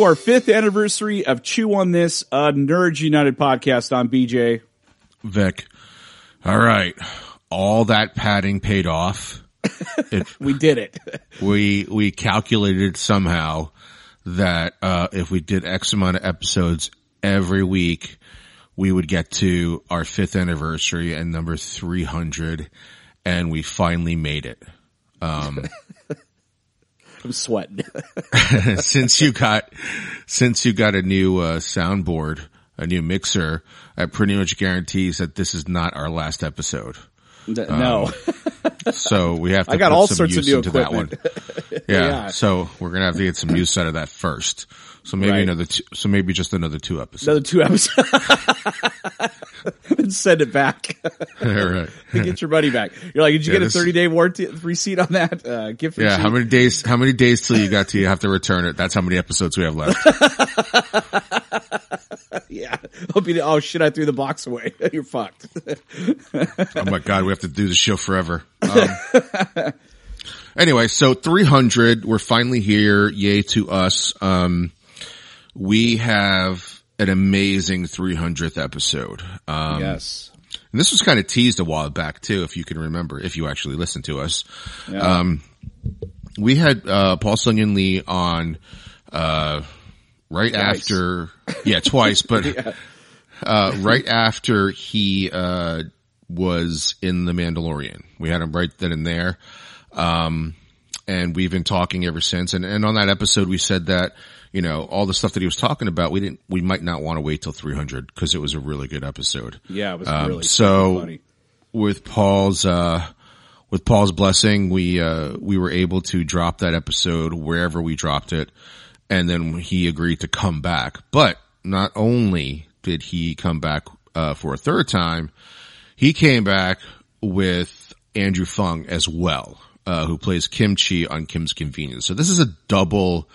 To our fifth anniversary of Chew on This, a Nerds United podcast. I'm BJ. Vic. All right. All that padding paid off. It, We did it. we, we calculated somehow that, uh, if we did X amount of episodes every week, we would get to our fifth anniversary and number 300 and we finally made it. I'm sweating. since you got since you got a new uh, soundboard, a new mixer, that pretty much guarantees that this is not our last episode. no. So we have to I got put all some sorts of use new into that one. Yeah. Yeah. So we're gonna have to get some use out of that first. So maybe Right. another. Two, so maybe just another two episodes. Another two episodes. and send it back. All right. get your money back. You're like, did you Yeah, get a 30 day warranty receipt on that? Uh, gift Yeah. receipt? How many days? How many days till you got to you have to return it? That's how many episodes we have left. Yeah. Hope you, oh shit, I threw the box away. You're fucked. oh my god, we have to do the show forever. Um, anyway, so 300, we're finally here. Yay to us. Um, we have an amazing 300th episode. Um, yes. and this was kind of teased a while back too, if you can remember, if you actually listened to us. Yeah. Um, we had, uh, Paul Sun-Hyung Lee on, uh, right Twice. after, yeah, twice, but, uh, right after he, uh, was in The Mandalorian. We had him right then and there. Um, and we've been talking ever since. And, and on that episode, we said that, you know, all the stuff that he was talking about, we didn't, we might not want to wait till 300 because it was a really good episode yeah, it was um, really so- funny. with Paul's uh with Paul's blessing, we uh we were able to drop that episode wherever we dropped it, and then he agreed to come back. But not only did he come back uh for a third time, he came back with Andrew Phung as well, uh who plays Kimchi on Kim's Convenience. So this is a double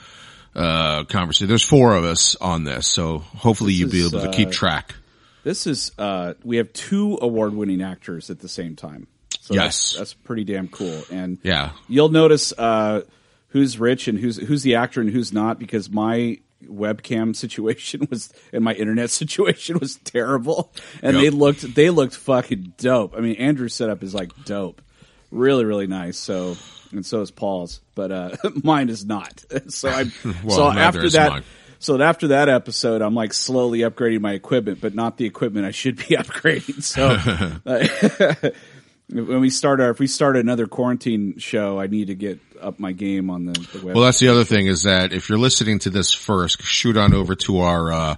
uh conversation. There's four of us on this, so hopefully This you'll be is, able to keep uh, track. This is uh we have two award winning actors at the same time. So Yes. that's, that's pretty damn cool. And Yeah. you'll notice uh who's rich and who's who's the actor and who's not because my webcam situation was and my internet situation was terrible and Yep. they looked they looked fucking dope. I mean Andrew's setup is like dope. Really really nice. So and so is Paul's, but uh mine is not. So I Well, so after that mine. so after that episode, I'm like slowly upgrading my equipment, but not the equipment I should be upgrading. So uh, when we start our, if we start another quarantine show, I need to get up my game on the, the web. Well, that's the other thing is that if you're listening to this first, shoot on over to our, uh,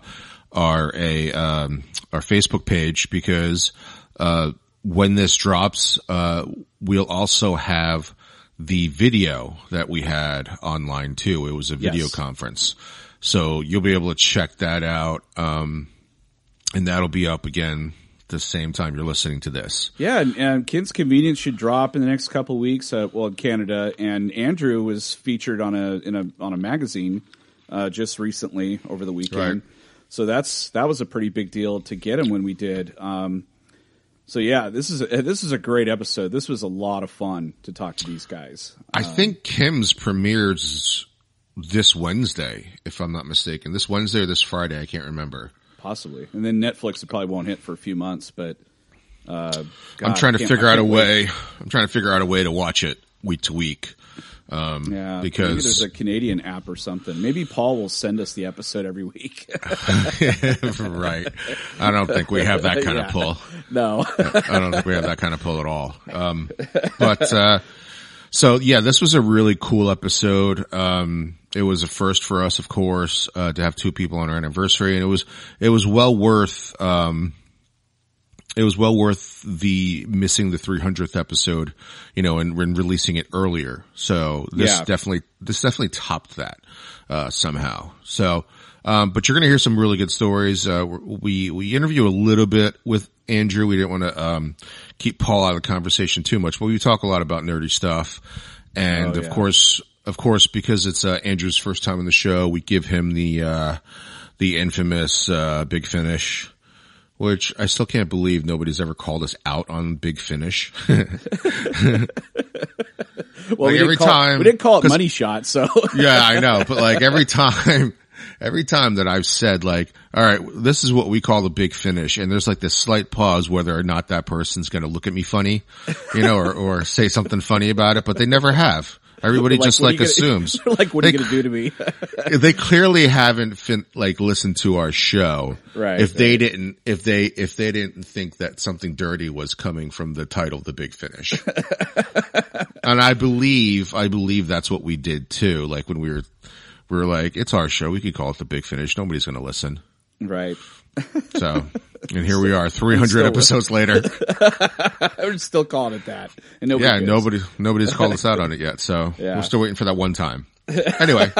our, a, um, our Facebook page because, uh, when this drops, uh, we'll also have the video that we had online too. It was a video Yes. conference. So you'll be able to check that out. Um, and that'll be up again the same time you're listening to this. yeah, and, and Kim's Convenience should drop in the next couple weeks. Uh, well, in Canada, and Andrew was featured on a in a on a magazine uh, just recently over the weekend. Right. So that's that was a pretty big deal to get him when we did. Um, so yeah, this is a, this is a great episode. This was a lot of fun to talk to these guys. I think Kim's premieres this Wednesday, if I'm not mistaken. This Wednesday or this Friday, I can't remember. possibly. And then Netflix it probably won't hit for a few months, but uh, I'm trying to figure out a wait. way. I'm trying to figure out a way to watch it week to week. Um, Yeah, because maybe there's a Canadian app or something. Maybe Paul will send us the episode every week. right. I don't think we have that kind Yeah. of pull. no, I don't think we have that kind of pull at all. Um, but, uh, so yeah, this was a really cool episode. Um, it was a first for us, of course, uh, to have two people on our anniversary and it was, it was well worth, um, it was well worth the missing the 300th episode, you know, and, and releasing it earlier. So this Yeah. definitely, this definitely topped that, uh, somehow. So, um, but you're going to hear some really good stories. Uh, we, we interview a little bit with Andrew. We didn't want to, um, keep Paul out of the conversation too much, but we talk a lot about nerdy stuff. And Oh, of yeah. course, of course, because it's, uh, Andrew's first time on the show, we give him the, uh, the infamous, uh, big finish which I still can't believe nobody's ever called us out on Big Finish. well, we every call, time- we didn't call it money shot. So yeah, I know, but like every time, every time that I've said like, all right, this is what we call the big finish. And there's like this slight pause whether or not that person's going to look at me funny, you know, or, or say something funny about it, but they never have. Everybody just like gonna- assumes. like, what They are you going to do to me? they clearly haven't fin- like listened to our show. Right, If they right. didn't, if they, if they didn't think that something dirty was coming from the title, The Big Finish. and I believe, I believe that's what we did too. Like when we were, we were like, it's our show. We could call it The Big Finish. Nobody's going to listen. right. So, and here we are 300 episodes later. I'm still calling it that. And nobody Yeah. cares. Nobody, nobody's called us out on it yet. So Yeah. we're still waiting for that one time. Anyway.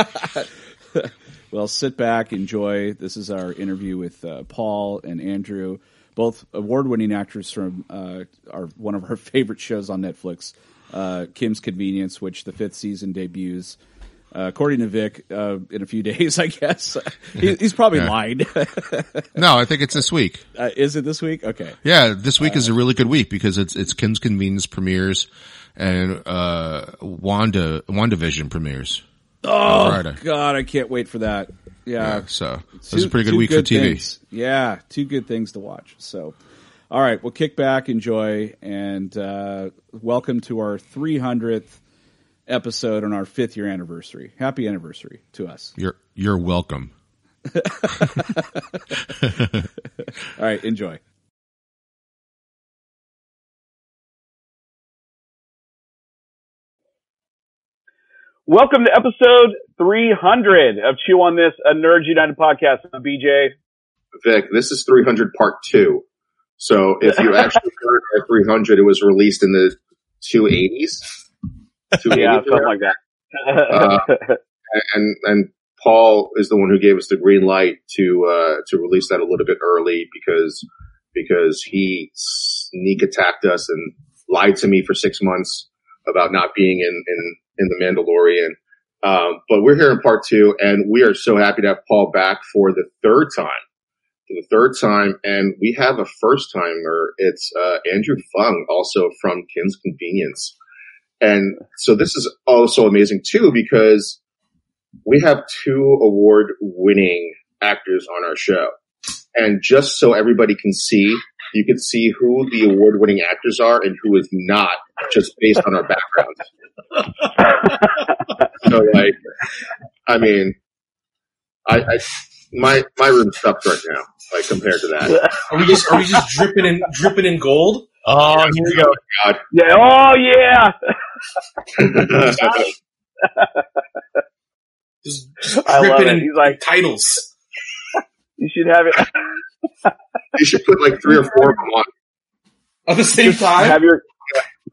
Well, sit back, enjoy. This is our interview with uh, Paul and Andrew, both award-winning actors from uh, our one of our favorite shows on Netflix, uh, Kim's Convenience, which the fifth season debuts. Uh, according to Vic, uh, in a few days, I guess he, he's probably Yeah. lied. no, I think it's this week. uh, is it this week? Okay, Yeah, this week is a really good week because it's it's Kim's Convenience premieres and uh Wanda WandaVision premieres. Oh God, I can't wait for that. Yeah, Yeah, so this Two- is a pretty good week for TV. things. Yeah, two good things to watch. So, all right, well, kick back, enjoy, and uh, welcome to our 300th episode on our fifth year anniversary. Happy anniversary to us. You're you're welcome. All right, enjoy. Welcome to episode 300 of Chew on This, a Nerds United podcast. I'm BJ. Vic, this is 300 part two. So if you actually heard our 300, it was released in the 280s. 280s Yeah, something like that. Uh, and, and Paul is the one who gave us the green light to, uh, to release that a little bit early because, because he sneak attacked us and lied to me for six months about not being in, in, in the Mandalorian. Um, but we're here in part two and we are so happy to have Paul back for the third time for the third time, and we have a first timer. It's uh, Andrew Phung, also from Kim's Convenience, and so this is also amazing too because we have two award-winning actors on our show, and just so everybody can see, you can see who the award-winning actors are and who is not, just based on our backgrounds. so, like, I mean, I, I my my room's stuffed right now, like compared to that. Are we just are we just dripping in dripping in gold? Oh, here we go. Oh, yeah. Oh, yeah. Just, just I love it. He's like, titles. you should have it. you should put like three or four of them on. At the same time, Have your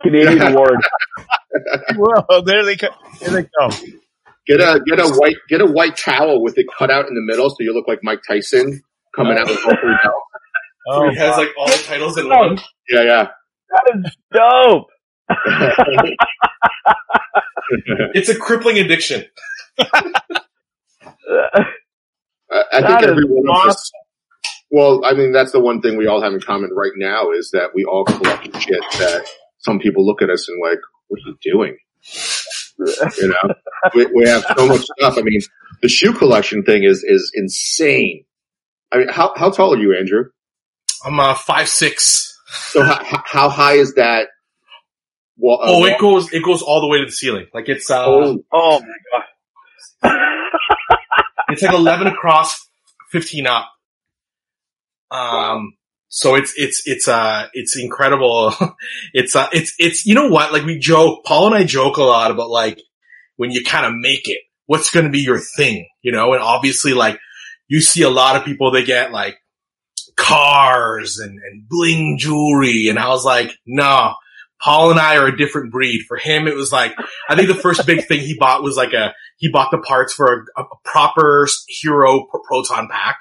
Canadian award. Whoa, there they go. There they go. Get a get a white get a white towel with it cut out in the middle, so you look like Mike Tyson coming out with all three belts. Oh, it has like all the titles in oh. one. Yeah, yeah. That is dope. It's a crippling addiction. I, I That think is every one of us. Well, I mean, that's the one thing we all have in common right now is that we all collect shit that some people look at us and like, "What are you doing?" You know, we, we have so much stuff. I mean, the shoe collection thing is is insane. I mean, how how tall are you, Andrew? I'm uh, five six. So how, how high is that? Wall, uh, Oh, wall- it goes it goes all the way to the ceiling. Like it's uh, Oh, Oh my god. it's like eleven across, fifteen up. Um, so it's it's it's uh it's incredible. it's uh it's it's you know what? Like we joke, Paul and I joke a lot about like when you kind of make it, what's going to be your thing, you know? And obviously, like you see a lot of people they get like cars and and bling jewelry, and I was like, no. Paul and I are a different breed. For him, it was like, I think the first big thing he bought was like a, he bought the parts for a, a proper hero pro- proton pack.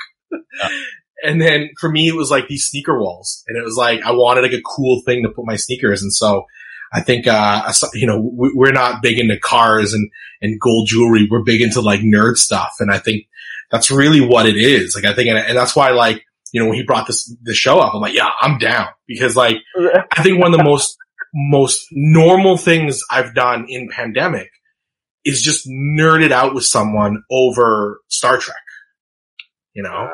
And then for me, it was like these sneaker walls and it was like, I wanted like a cool thing to put my sneakers. And so I think, uh, you know, we- we're not big into cars and, and gold jewelry. We're big into like nerd stuff. And I think that's really what it is. Like I think, and, and that's why like, you know, when he brought this, the show up, I'm like, yeah, I'm down because like, I think one of the most most normal things I've done in pandemic is just nerded out with someone over Star Trek. You know? uh,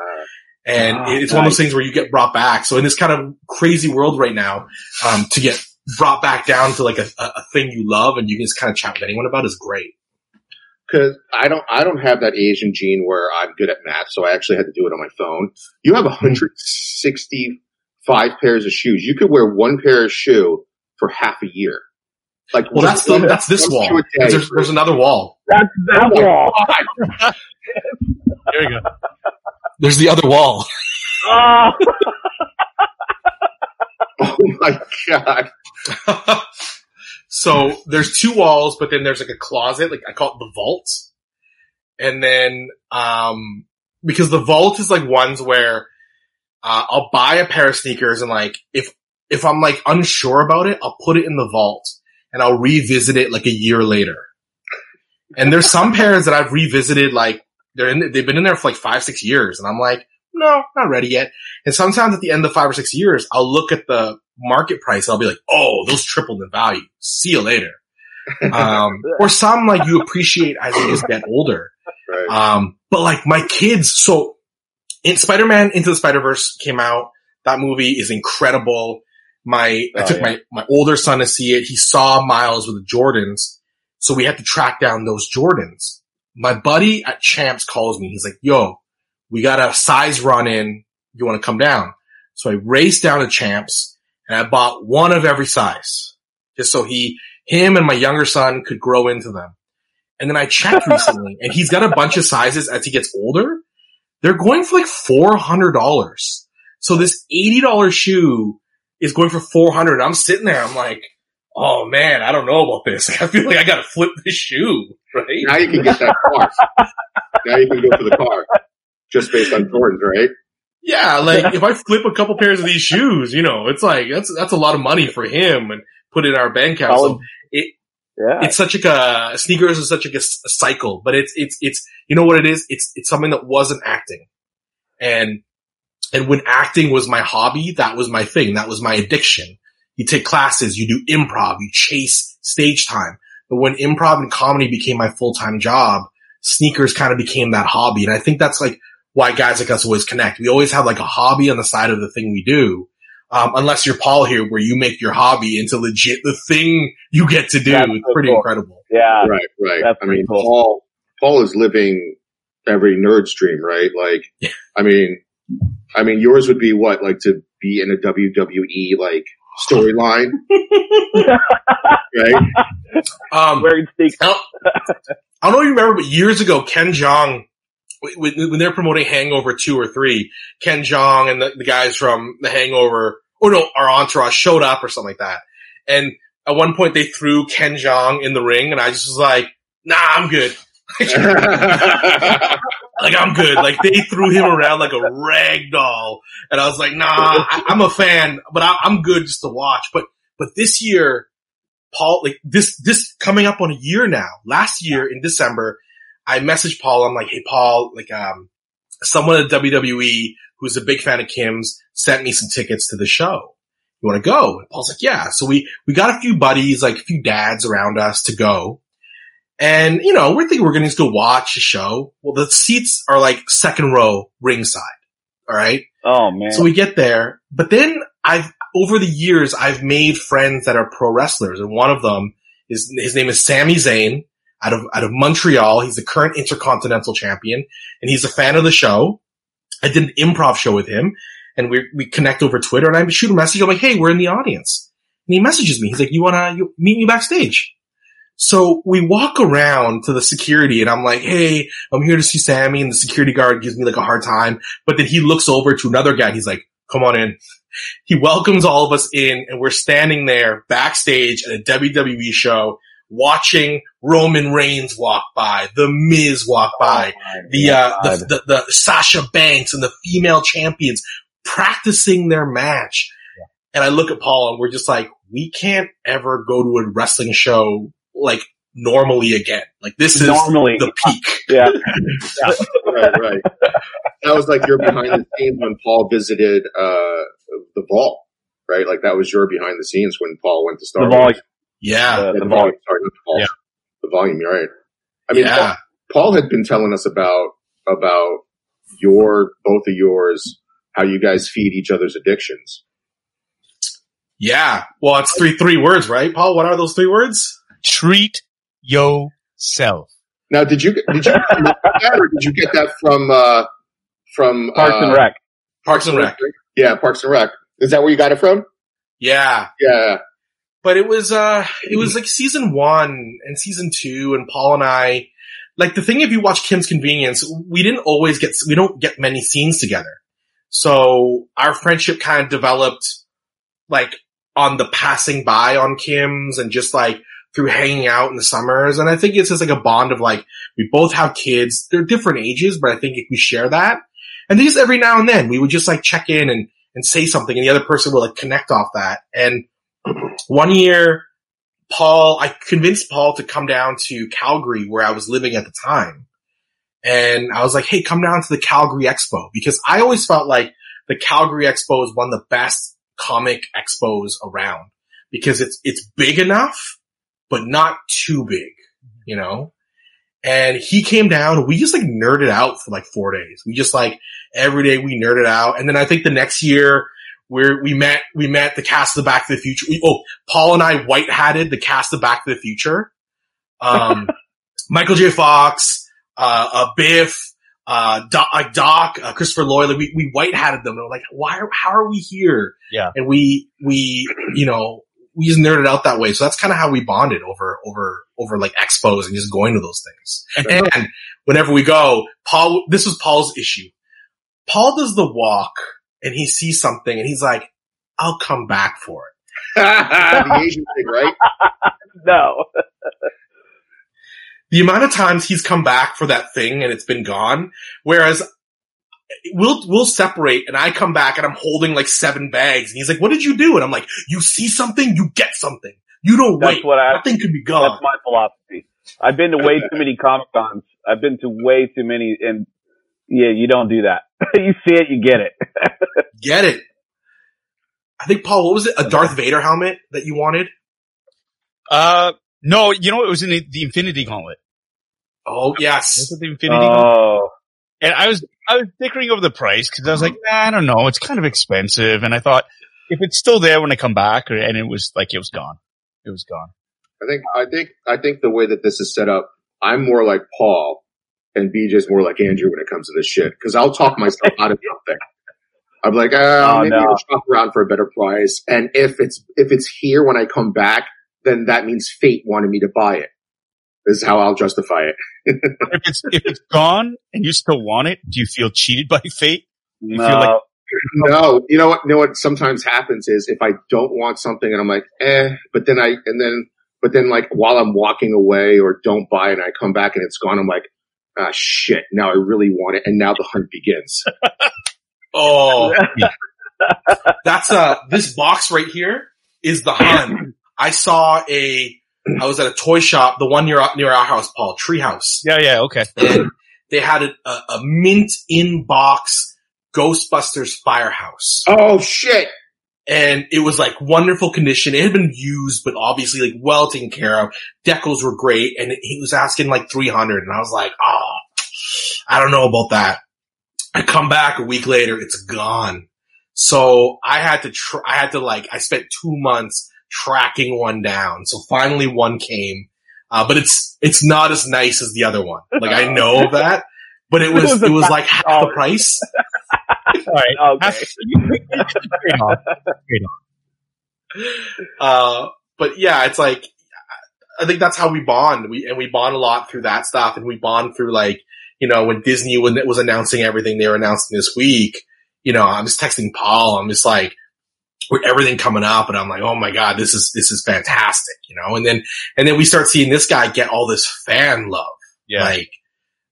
And Ah, it's one of those things where you get brought back. So in this kind of crazy world right now, um, to get brought back down to like a, a, a thing you love and you can just kind of chat with anyone about is great. Cause I don't, I don't have that Asian gene where I'm good at math, so I actually had to do it on my phone. You have 165 pairs of shoes. You could wear one pair of shoe for half a year. Like, Well, that's the, that's this wall. shoe a day. There's, there's another wall. That's that Oh wall. There you go. There's the other wall. Oh, oh my god. so there's two walls, but then there's like a closet, like I call it the vault. And then, um, because the vault is like ones where, uh, I'll buy a pair of sneakers and like, if, if I'm like unsure about it, I'll put it in the vault and I'll revisit it like a year later. And there's some pairs that I've revisited, like, they're in, they've been in there for like five, six years and I'm like, no, not ready yet. And sometimes at the end of five or six years, I'll look at the market price. I'll be like, oh, those tripled in value. See you later. Um, or some like you appreciate as you just get older. Right. Um, but like my kids, so in Spider-Man Into the Spider-Verse came out. That movie is incredible. My, oh, I Oh, took yeah. my, my older son to see it. He saw Miles with the Jordans. So we had to track down those Jordans. My buddy at Champs calls me. He's like, yo, we got a size run in. You want to come down? So I raced down to Champs and I bought one of every size just so he, him and my younger son could grow into them. And then I checked recently and he's got a bunch of sizes as he gets older. They're going for like $400. So this $80 shoe is going for 400. I'm sitting there. I'm like, oh man, I don't know about this. Like, I feel like I got to flip this shoe, right? Now you can get that car. now you can go for the car. Just based on Jordans, right? Yeah, like if I flip a couple pairs of these shoes, you know, it's like that's that's a lot of money for him and put it in our bank account. So Solid. yeah. it's such like a sneakers is such like a, s- a cycle, but it's it's it's you know what it is? It's it's something that wasn't acting, and and when acting was my hobby, that was my thing, that was my addiction. You take classes, you do improv, you chase stage time. But when improv and comedy became my full time job, sneakers kind of became that hobby, and I think that's like why guys like us always connect. We always have like a hobby on the side of the thing we do. Um, unless you're Paul here, where you make your hobby into legit the thing you get to do. That's it's so pretty cool. incredible. yeah. Right, right. That's I mean, cool. Paul, Paul is living every nerd stream, right? Like, Yeah. I mean, I mean, yours would be what, like to be in a WWE like storyline, right? Um, Wearing sneakers. I don't know if you remember, but years ago, Ken Jeong, when, when they're promoting Hangover 2 or 3, Ken Jeong and the, the guys from The Hangover, or no, our entourage showed up or something like that. And at one point they threw Ken Jeong in the ring and I just was like, nah, I'm good. Like, I'm good. Like, they threw him around like a rag doll. And I was like, nah, I, I'm a fan, but I, I'm good just to watch. But, but this year, Paul, like this, this coming up on a year now, last year in December, I messaged Paul. I'm like, hey, Paul, like, um, someone at WWE who's a big fan of Kim's sent me some tickets to the show. You want to go? And Paul's like, yeah. So we, we got a few buddies, like a few dads around us to go. And, you know, we're thinking we're going to just go watch a show. Well, the seats are like second row ringside All right. Oh man. So we get there, but then I've, over the years, I've made friends that are pro wrestlers and one of them is, his name is Sami Zayn out of, out of Montreal. He's the current intercontinental champion and he's a fan of the show. I did an improv show with him and we, we connect over Twitter and I shoot a message. I'm like, Hey, we're in the audience. And he messages me. He's like, you want to meet me backstage? So we walk around to the security and I'm like, Hey, I'm here to see Sami. And the security guard gives me like a hard time. But then he looks over to another guy and he's like, come on in. He welcomes all of us in and we're standing there backstage at a WWE show watching Roman Reigns walk by, The Miz walk by, the, uh, the, the, the Sasha Banks and the female champions practicing their match. And I look at Paul and we're just like, we can't ever go to a wrestling show like normally again. Like this is Normally. the peak. yeah. right, right. That was like your behind the scenes when Paul visited uh the vault, right? Like that was your behind the scenes when Paul went to Star The Wars. volume. Yeah. Uh, the the volume. volume. Sorry, not the vault. Yeah. The volume. You're right. I mean, yeah. Paul, Paul had been telling us about about your both of yours how you guys feed each other's addictions. Yeah. Well, it's three, three words, right? Paul, what are those three words? Treat yourself. Now, did you did you come that, or did you get that from uh from Parks uh, and Rec. Parks and Rec. Yeah, Parks and Rec. Is that where you got it from? Yeah. Yeah. But it was, uh, it was like season one and season two and Paul and I, like the thing if you watch Kim's Convenience, we didn't always get, we don't get many scenes together. So our friendship kind of developed like on the passing by on Kim's and just like through hanging out in the summers. And I think it's just like a bond of like, we both have kids. They're different ages, but I think if we share that. And then just every now and then we would just like check in and, and say something and the other person will like connect off that. And one year, Paul, I convinced Paul to come down to Calgary where I was living at the time. And I was like, Hey, come down to the Calgary Expo because I always felt like the Calgary Expo is one of the best comic expos around because it's, it's big enough, but not too big, you know? And he came down we just like nerded out for like four days. We just like every day we nerded out. And then I think the next year where we met, we met the cast of Back to the Future. We, oh, Paul and I white hatted the cast of Back to the Future. Um, Michael J. Fox, uh, uh Biff, uh, Doc, like Doc, uh, Christopher Lloyd, like we, we white hatted them. And we're like, why are, how are we here? Yeah. And we, we, you know, we just nerded out that way. So that's kind of how we bonded over, over, over like expos and just going to those things. And whenever we go, Paul, this was Paul's issue. Paul does the walk and he sees something and he's like, I'll come back for it. the Asian thing, right? No. The amount of times he's come back for that thing and it's been gone, whereas we'll, we'll separate and I come back and I'm holding like seven bags and he's like, what did you do? And I'm like, you see something, you get something. You don't That's wait. what I, Nothing could be gone. that's my philosophy. I've been to way too many Comic Cons. I've been to way too many and yeah, you don't do that. you see it, you get it. Get it. I think Paul, what was it? A Darth Vader helmet that you wanted? Uh, no, you know, it was in the, the Infinity Gauntlet. Oh Was yes. it the Infinity Gauntlet? Oh, And I was, I was bickering over the price because I was like, nah, I don't know. It's kind of expensive. And I thought if it's still there when I come back or, and it was like, it was gone. It was gone. I think I think I think the way that this is set up, I'm more like Paul, and BJ's more like Andrew when it comes to this shit. Because I'll talk myself out of something. I'm like, uh, Oh, maybe no. I'll shop around for a better price. And if it's if it's here when I come back, then that means fate wanted me to buy it. This is how I'll justify it. if it's, if it's gone and you still want it, do you feel cheated by fate? no. feel like- No, you know what? You know what? Sometimes happens is if I don't want something and I'm like, eh, but then I and then but then like while I'm walking away or don't buy and I come back and it's gone, I'm like, ah, shit. Now I really want it, and now the hunt begins. Oh, that's uh this box right here is the hunt. I saw a. I was at a toy shop, the one near near our house, Paul Treehouse, Yeah, yeah, okay. and they had a, a, a mint in box Ghostbusters Firehouse, oh shit! and it was like wonderful condition. It had been used, but obviously like well taken care of. Decals were great, and he was asking like three hundred, and I was like, oh, I don't know about that. I come back a week later, it's gone. So I had to, try, I had to like, I spent two months tracking one down. So finally one came, uh, but it's, it's not as nice as the other one. Like I know that, but it was, was it was like half the price. All right. Okay. Trade off. Trade off. Uh, but yeah, it's like, I think that's how we bond. We, and we bond a lot through that stuff and we bond through like, you know, when Disney, when it was announcing everything they were announcing this week, you know, I'm just texting Paul. I'm just like, with everything coming up and I'm like, oh my God, this is, this is fantastic, you know, and then, and then we start seeing this guy get all this fan love. Yeah. Like,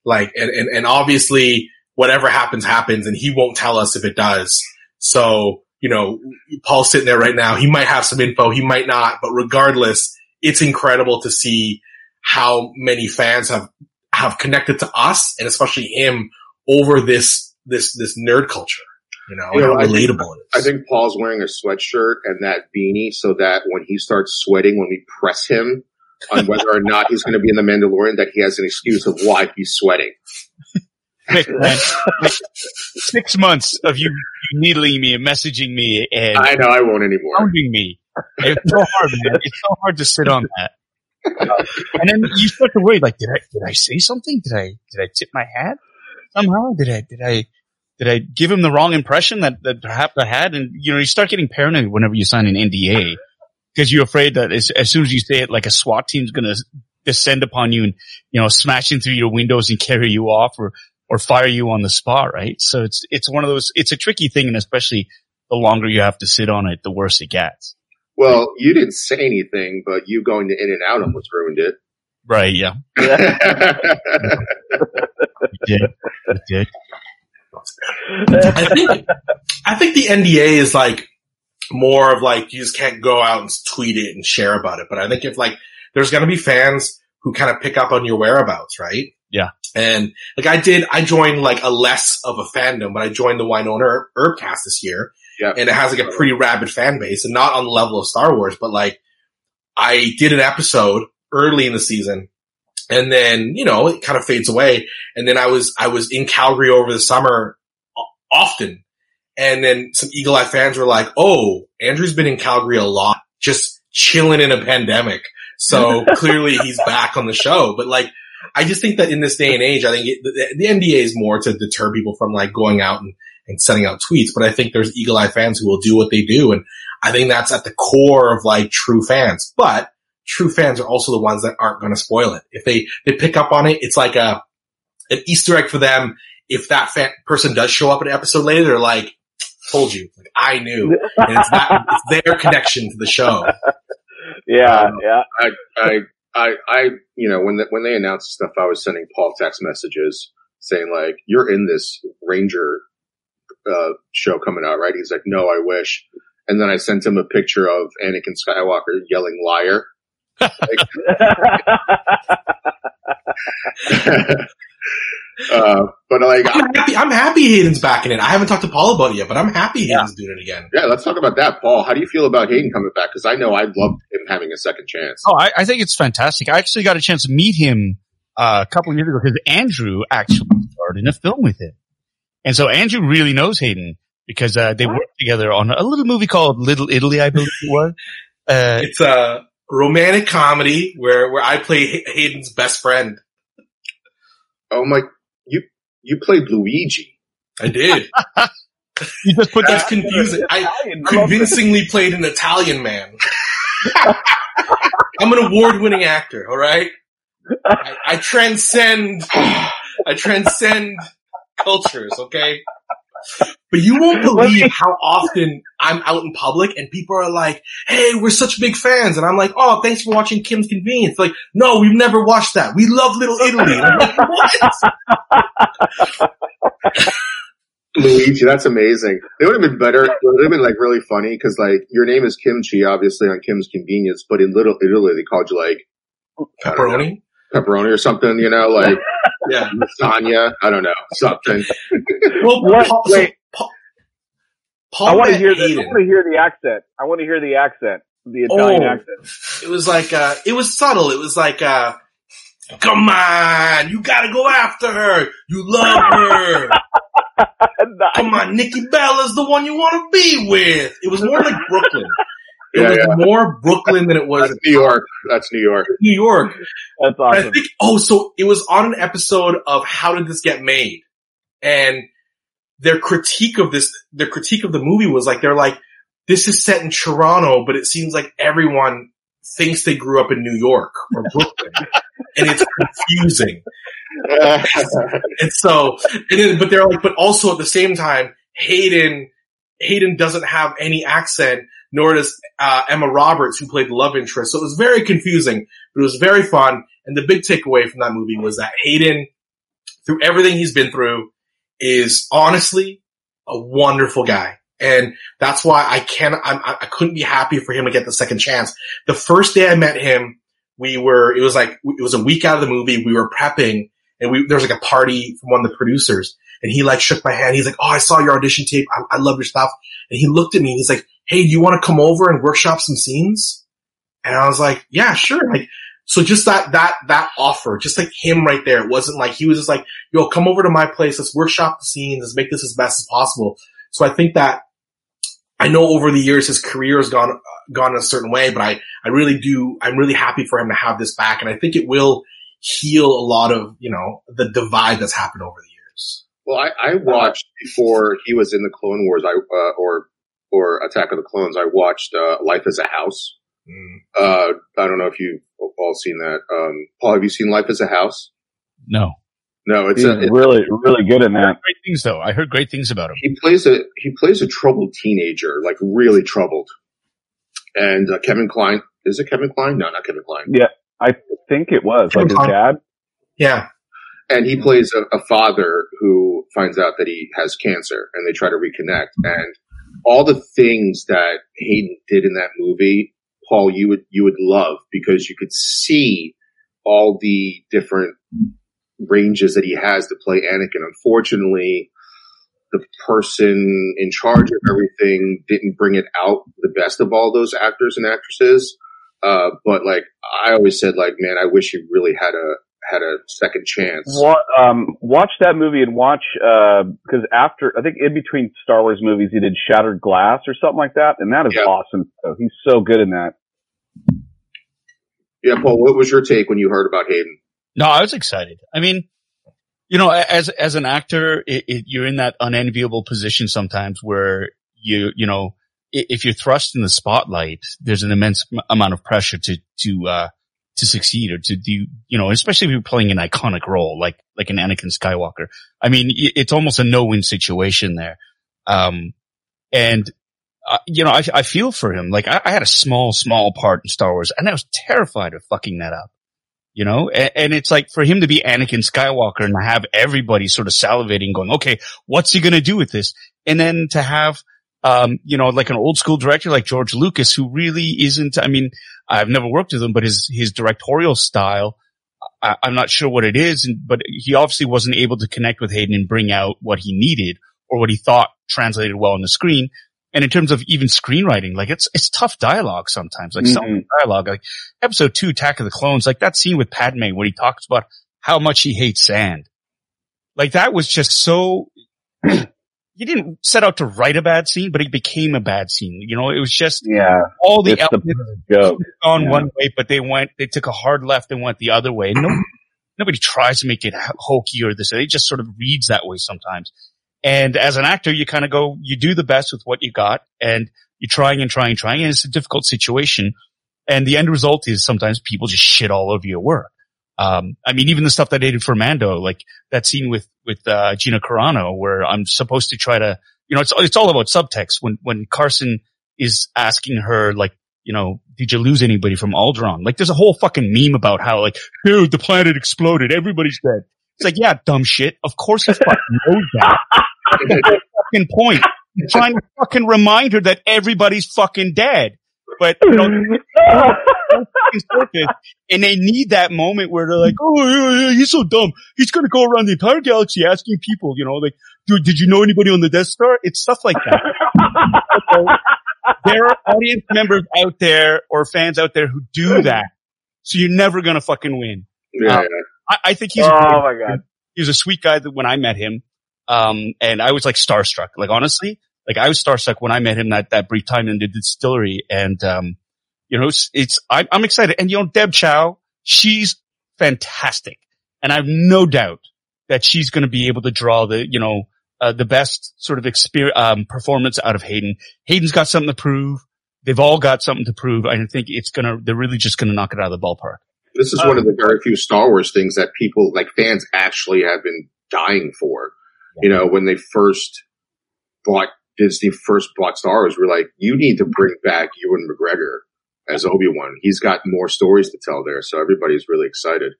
like, and, and, and obviously whatever happens, happens and he won't tell us if it does. So, you know, Paul's sitting there right now. He might have some info. He might not, but regardless, it's incredible to see how many fans have, have connected to us and especially him over this, this, this nerd culture, you know, You know, and I think- relatable I think Paul's wearing a sweatshirt and that beanie so that when he starts sweating, when we press him on whether or not he's going to be in the Mandalorian, that he has an excuse of why he's sweating. Vic, man, six months of you, you needling me and messaging me and I know I won't anymore. pounding me. It's so hard, man. It's so hard to sit on that. Uh, and then you start to worry, like, did I did I say something? Did I did I tip my hat somehow? Did I did I did I give him the wrong impression that that perhaps I had? And you know, you start getting paranoid whenever you sign an NDA because you're afraid that as, as soon as you say it, like a SWAT team's going to descend upon you and you know smash in through your windows and carry you off or or fire you on the spot, right? So it's it's one of those. It's a tricky thing, and especially the longer you have to sit on it, the worse it gets. Well, you didn't say anything, but you going to In and Out almost ruined it. Right? Yeah. It did. It did. I think, I think the NDA is like more of like, you just can't go out and tweet it and share about it. But I think if like, there's going to be fans who kind of pick up on your whereabouts, right? Yeah. And like I did, I joined like a less of a fandom, but I joined the Winona Herbcast this year. Yeah. And it has like a pretty rabid fan base and not on the level of Star Wars, but like I did an episode early in the season and then, you know, it kind of fades away. And then I was, I was in Calgary over the summer often. And then some Eagle Eye fans were like, Oh, Andrew's been in Calgary a lot, just chilling in a pandemic. So clearly he's back on the show. But like, I just think that in this day and age, I think it, the, the NDA is more to deter people from like going out and, and sending out tweets. But I think there's Eagle Eye fans who will do what they do. And I think that's at the core of like true fans. But true fans are also the ones that aren't going to spoil it. If they, they pick up on it, it's like a, an Easter egg for them. If that fan, person does show up in an episode later, they're like, told you, like, I knew. And it's that, it's their connection to the show. yeah, yeah. I, I, I, I, you know, when the, when they announced stuff, I was sending Paul text messages saying like, "You're in this Ranger uh, show coming out, right?" He's like, "No, I wish." And then I sent him a picture of Anakin Skywalker yelling "liar." uh, but like, I- I'm happy, I'm happy Hayden's back in it. I haven't talked to Paul about it yet, but I'm happy Hayden's doing it again. yeah, let's talk about that, Paul. How do you feel about Hayden coming back? Because I know I loved him having a second chance. Oh, I, I think it's fantastic. I actually got a chance to meet him uh, a couple of years ago because Andrew actually starred in a film with him, and so Andrew really knows Hayden because uh, they worked together on a little movie called Little Italy, I believe it was. Uh, It's a romantic comedy where, where I play Hayden's best friend. Oh my, you you played Luigi. I did. you just put That's confusing. I Italian. I love this. convincingly played an Italian man. I'm an award-winning actor, alright? I, I transcend, I transcend cultures, okay? But you won't believe how often I'm out in public and people are like, hey, we're such big fans. And I'm like, oh, thanks for watching Kim's Convenience. Like, no, we've never watched that. We love Little Italy. And I'm like, what? Luigi, that's amazing. It would have been better. It would have been like really funny because like your name is Kimchi, obviously on Kim's Convenience, but in Little Italy they called you like Pepperoni? pepperoni or something. You know, like Yeah. lasagna. I don't know something. Well, What? Paul, Wait. Paul, Paul I want to hear the. I want to hear the accent. I want to hear the accent. The Italian Oh. accent. It was like, uh, it was subtle. It was like, uh, come on, you gotta go after her. You love her. Nice. Come on, Nikki Bella's the one you want to be with. It was more like Brooklyn. It Yeah, was yeah. more Brooklyn than it was That's New York. That's New York. New York. That's And I think, oh, so it was on an episode of How Did This Get Made? And their critique of this, their critique of the movie was like, they're like, this is set in Toronto, but it seems like everyone thinks they grew up in New York or Brooklyn. and it's confusing. And so, and then, but they're like, but also at the same time, Hayden, Hayden doesn't have any accent, nor does uh, Emma Roberts, who played the love interest. So it was very confusing, but it was very fun. And the big takeaway from that movie was that Hayden, through everything he's been through, is honestly a wonderful guy. And that's why I can't, I'm, I I couldn't be happy for him to get the second chance. The first day I met him, we were, it was like, it was a week out of the movie. We were prepping and we, there was like a party from one of the producers and he like shook my hand. He's like, Oh, I saw your audition tape. I, I love your stuff. And he looked at me and he's like, Hey, do you want to come over and workshop some scenes? And I was like, yeah, sure. Like, so just that, that, that offer, just like him right there. It wasn't like he was just like, yo, come over to my place. Let's workshop the scenes. Let's make this as best as possible. So I think that I know over the years his career has gone, gone a certain way, but I, I really do, I'm really happy for him to have this back. And I think it will heal a lot of, you know, the divide that's happened over the years. Well, I, I watched before he was in the Clone Wars, I uh, or or Attack of the Clones. I watched uh, Life as a House. Mm. Uh, I don't know if you've all seen that. Um, Paul, have you seen Life as a House? No. No, it's He's a, it, really, really good in I that. heard great things though. I heard great things about him. he plays a he plays a troubled teenager, like really troubled. And uh, Kevin Kline is it Kevin Kline? No, not Kevin Kline. Yeah, I think it was like his dad. Yeah. and he plays a, a father who finds out that he has cancer and they try to reconnect and all the things that Hayden did in that movie, Paul, you would, you would love because you could see all the different ranges that he has to play Anakin. Unfortunately, the person in charge of everything didn't bring it out the best of all those actors and actresses. Uh, but like I always said, like, man, I wish he really had a, had a second chance. Wa um, watch that movie and watch because after I think in between Star Wars movies he did Shattered Glass or something like that, and that is Yeah. awesome. So he's so good in that. Yeah, Paul, what was your take when you heard about Hayden? No, I was excited. I mean, you know, as as an actor, it, it, you're in that unenviable position sometimes where you you know if you're thrust in the spotlight, there's an immense m- amount of pressure to to uh to succeed or to do you know, especially if you're playing an iconic role like like an Anakin Skywalker. I mean, it's almost a no-win situation there. Um, and uh, you know, I, I feel for him. Like I, I had a small, small part in Star Wars, and I was terrified of fucking that up you know, and, and it's like for him to be Anakin Skywalker and have everybody sort of salivating going, okay, what's he going to do with this? And then to have, um, you know, like an old school director like George Lucas, who really isn't, I mean, I've never worked with him, but his, his directorial style, I, I'm not sure what it is, but he obviously wasn't able to connect with Hayden and bring out what he needed or what he thought translated well on the screen. And in terms of even screenwriting, like it's, it's tough dialogue sometimes, like some Mhm. dialogue, like episode two, Attack of the Clones, like that scene with Padme where he talks about how much he hates sand. Like that was just so, he didn't set out to write a bad scene, but it became a bad scene. You know, it was just Yeah, all the elements gone yeah. one way, but they went, they took a hard left and went the other way. No, nobody tries to make it hokey or this. It just sort of reads that way sometimes. And as an actor, you kind of go, you do the best with what you got and you're trying and trying and trying. And it's a difficult situation. And the end result is sometimes people just shit all over your work. Um, I mean, even the stuff that I did for Mando, like that scene with, with, uh, Gina Carano where I'm supposed to try to, you know, it's, it's all about subtext when, when Carson is asking her, like, you know, did you lose anybody from Alderaan? Like there's a whole fucking meme about how like, dude, the planet exploded. Everybody's dead. It's like, yeah, dumb shit. Of course he fucking knows that. Fucking point. Trying to fucking remind her that everybody's fucking dead. But, you know, surface, and they need that moment where they're like, "Oh, yeah, yeah, he's so dumb. He's gonna go around the entire galaxy asking people, you know, like, dude, did you know anybody on the Death Star?" It's stuff like that. So, there are audience members out there or fans out there who do that, so you're never gonna fucking win. Yeah, Uh, I, I think he's. a Oh my god. he was a sweet guy that when I met him. Um, and I was like starstruck. Like honestly, like I was starstruck when I met him that, that brief time in the distillery. And, um, you know, it's, it's I'm, I'm excited. And you know, Deb Chow, she's fantastic. And I have no doubt that she's going to be able to draw the, you know, uh, the best sort of experience, um, performance out of Hayden. Hayden's got something to prove. They've all got something to prove. I think it's gonna, they're really just gonna knock it out of the ballpark. this is one of the very few Star Wars things that people like fans actually have been dying for. You know, when they first bought Disney first bought stars Wars, we're like, you need to bring back Ewan McGregor as Obi Wan. He's got more stories to tell there, so everybody's really excited.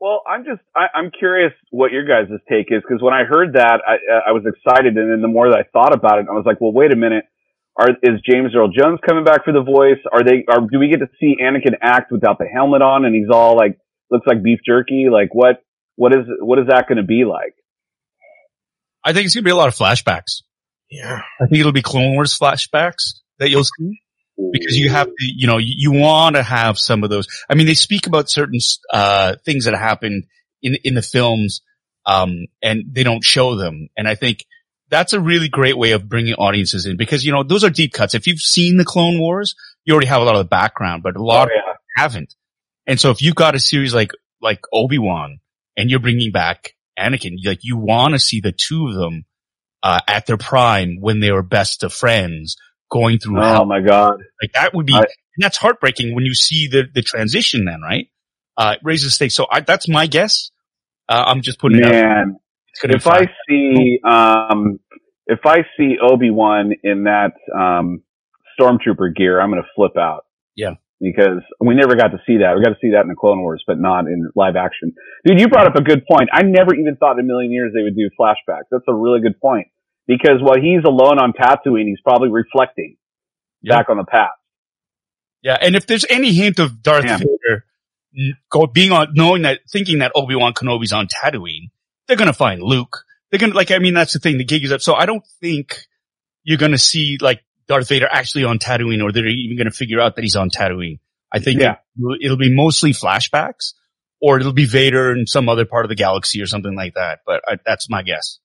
Well, I'm just I, I'm curious what your guys' take is because when I heard that, I uh, I was excited, and then the more that I thought about it, I was like, well, wait a minute. Are is James Earl Jones coming back for the voice? Are they? Are do we get to see Anakin act without the helmet on, and he's all like looks like beef jerky? Like what? What is what is that going to be like? I think it's gonna be a lot of flashbacks. Yeah. I think it'll be Clone Wars flashbacks that you'll see. because you have to, you know, you, you want to have some of those. I mean, they speak about certain, uh, things that happened in, in the films, um, and they don't show them. And I think that's a really great way of bringing audiences in because, you know, those are deep cuts. If you've seen the Clone Wars, you already have a lot of the background, but a lot Oh, yeah. haven't. And so if you've got a series like, like Obi-Wan and you're bringing back Anakin, like you want to see the two of them, uh, at their prime when they were best of friends going through hell Oh my god. like that would be, I- and that's heartbreaking when you see the, the transition then, right? Uh, it raises the stakes. So I, that's my guess. Uh, I'm just putting it out. Man, if I see um if I see Obi Wan in that um stormtrooper gear, I'm gonna flip out. Yeah. Because we never got to see that. We got to see that in the Clone Wars, but not in live action. Dude, you brought up a good point. I never even thought in a million years they would do flashbacks. That's a really good point. Because while he's alone on Tatooine, he's probably reflecting Yeah. back on the past. Yeah. And if there's any hint of Darth Yeah. Vader go, being on, knowing that, thinking that Obi-Wan Kenobi's on Tatooine, they're going to find Luke. They're going to, like, I mean, that's the thing. The gig is up. So I don't think you're going to see like Darth Vader actually on Tatooine or they're even going to figure out that he's on Tatooine. I think Yeah. it'll, it'll be mostly flashbacks or it'll be Vader in some other part of the galaxy or something like that. But I, that's my guess.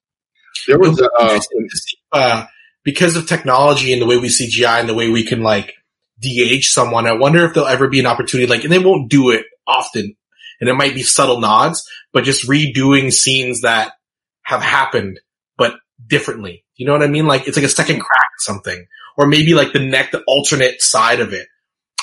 There was a, uh, Interesting to see, uh, because of technology and the way we see CGI and the way we can like de-age someone, I wonder if there'll ever be an opportunity like, and they won't do it often, and it might be subtle nods, but just redoing scenes that have happened, but differently. You know what I mean? Like it's like a second crack at something, or maybe like the neck, the alternate side of it.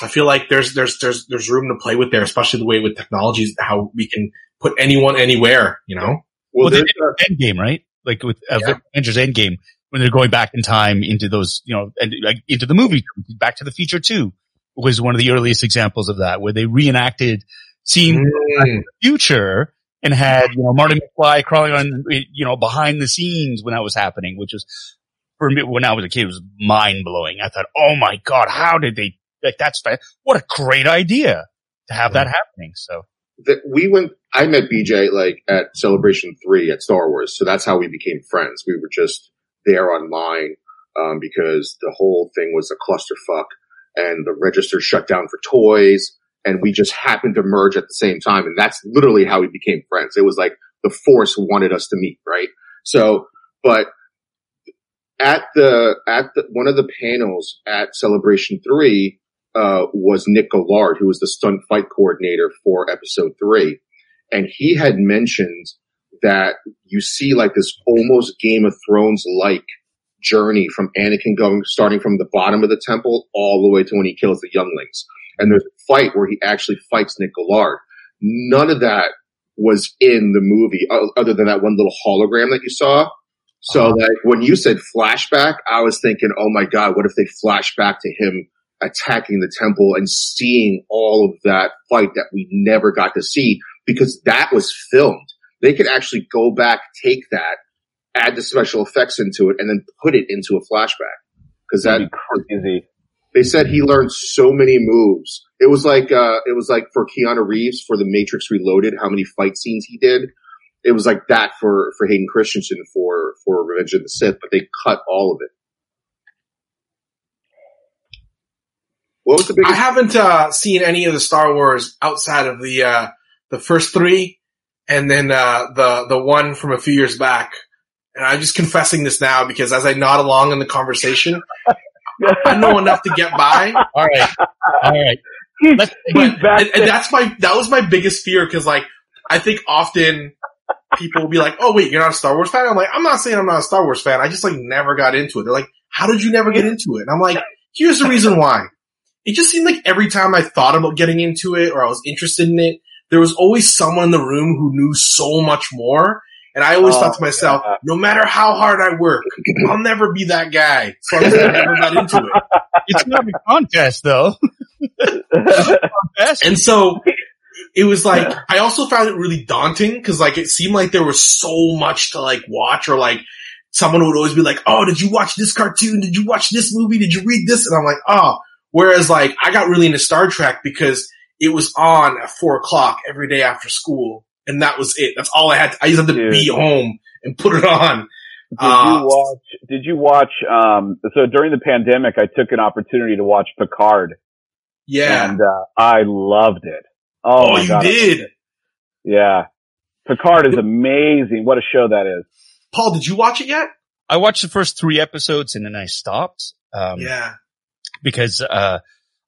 I feel like there's there's there's there's room to play with there, especially the way with technologies, how we can put anyone anywhere. You know? well, Well, they there's a, Endgame, right? Like with uh, Yeah. Avengers Endgame, when they're going back in time into those, you know, and like into the movie, Back to the Future Two was one of the earliest examples of that, where they reenacted scenes Mm. in the future and had you know Marty McFly crawling on, you know, behind the scenes when that was happening, which was for me when I was a kid it was mind blowing. I thought, oh my god, how did they? Like that's what a great idea to have that happening. So that we went. I met BJ like at Celebration Three at Star Wars, so that's how we became friends. We were just there online um, because the whole thing was a clusterfuck, and the register shut down for toys, and we just happened to merge at the same time, and that's literally how we became friends. It was like the Force wanted us to meet, right? So, but at the at the one of the panels at Celebration Three, uh, was Nick Gillard, who was the stunt fight coordinator for episode three. And he had mentioned that you see like this almost Game of Thrones like journey from Anakin going, starting from the bottom of the temple all the way to when he kills the younglings. And there's a fight where he actually fights Nick Gillard. None of that was in the movie other than that one little hologram that you saw. So like when you said flashback, I was thinking, oh my God, what if they flash back to him attacking the temple and seeing all of that fight that we never got to see because that was filmed. They could actually go back, take that, add the special effects into it, and then put it into a flashback. Cause that, That'd crazy. they said he learned so many moves. It was like, uh, it was like for Keanu Reeves for the Matrix Reloaded, how many fight scenes he did. It was like that for, for Hayden Christensen for, for Revenge of the Sith, but they cut all of it. What was the I haven't uh, seen any of the Star Wars outside of the uh, the first three, and then uh, the the one from a few years back. And I'm just confessing this now because as I nod along in the conversation, I know enough to get by. All right. All right. He's, Let's- he's But and, and that's my that was my biggest fear because like I think often people will be like, "Oh wait, you're not a Star Wars fan." I'm like, I'm not saying I'm not a Star Wars fan. I just like never got into it. They're like, "How did you never get into it?" And I'm like, "Here's the reason why." It just seemed like every time I thought about getting into it or I was interested in it, there was always someone in the room who knew so much more. And I always Oh, thought to myself, yeah. no matter how hard I work, I'll never be that guy. So I just never got into it. It's not a contest though. And so it was like, I also found it really daunting because like it seemed like there was so much to like watch or like someone would always be like, Oh, did you watch this cartoon? Did you watch this movie? Did you read this? And I'm like, Oh, whereas like I got really into Star Trek because it was on at four o'clock every day after school. And that was it. That's all I had. To, I just had to Dude. be home and put it on. Did Uh, you watch? Did you watch? Um, so during the pandemic, I took an opportunity to watch Picard, Yeah. and uh, I loved it. Oh, Oh, my you god! did. Yeah, Picard is amazing. What a show that is. Paul, did you watch it yet? I watched the first three episodes and then I stopped. Um, yeah. because, uh,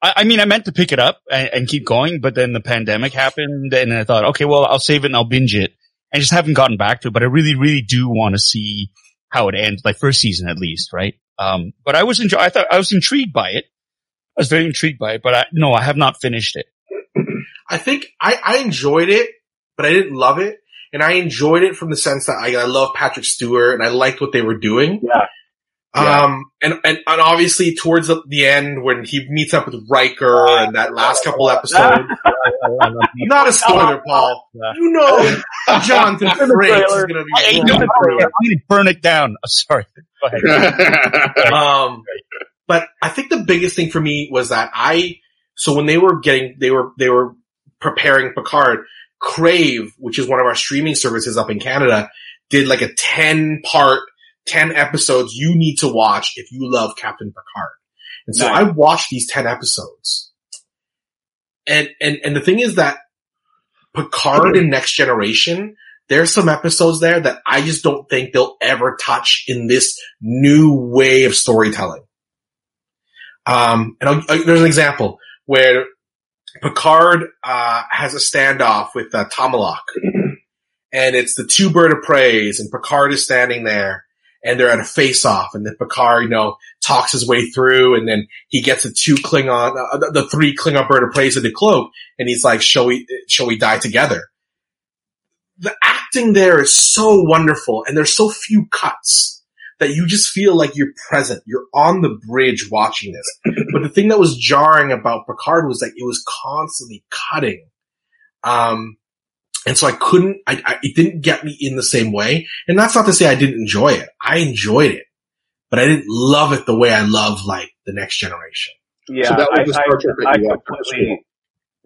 I, I mean, I meant to pick it up and, and keep going, but then the pandemic happened and I thought, okay, well, I'll save it and I'll binge it. I just haven't gotten back to it, but I really, really do want to see how it ends, like first season at least, right? Um, but I was enjoy, I thought I was intrigued by it. I was very intrigued by it, but I, no, I have not finished it. I think I, I enjoyed it, but I didn't love it. And I enjoyed it from the sense that I, I love Patrick Stewart and I liked what they were doing. Yeah. Yeah. Um, and, and, and obviously towards the, the end when he meets up with Riker and that last couple episodes, not a spoiler, Paul. You know, Jonathan In the Frakes is going to Hey, be no, I'm it. going to burn it down. Oh, sorry. Go ahead. Um, but I think the biggest thing for me was that I, so when they were getting, they were, they were preparing Picard, Crave, which is one of our streaming services up in Canada, did like a 10 part, 10 episodes you need to watch if you love Captain Picard. And so Nice. I watched these 10 episodes. And, and, and the thing is that Picard and Next Generation, there's some episodes there that I just don't think they'll ever touch in this new way of storytelling. Um, and I'll, i there's an example where Picard uh, has a standoff with uh, Tomalak, and it's the two bird of praise, and Picard is standing there, and they're at a face-off, and then Picard, you know, talks his way through, and then he gets the two Klingon, uh, the, the three Klingon bird of praise in the cloak, and he's like, "Shall we, shall we die together?" The acting there is so wonderful, and there's so few cuts that you just feel like you're present. You're on the bridge watching this. but the thing that was jarring about Picard was that it was constantly cutting. Um, and so I couldn't, I, I, it didn't get me in the same way. And that's not to say I didn't enjoy it. I enjoyed it, but I didn't love it the way I love like the next generation. Yeah, So that was I, the Star Trek I, I completely,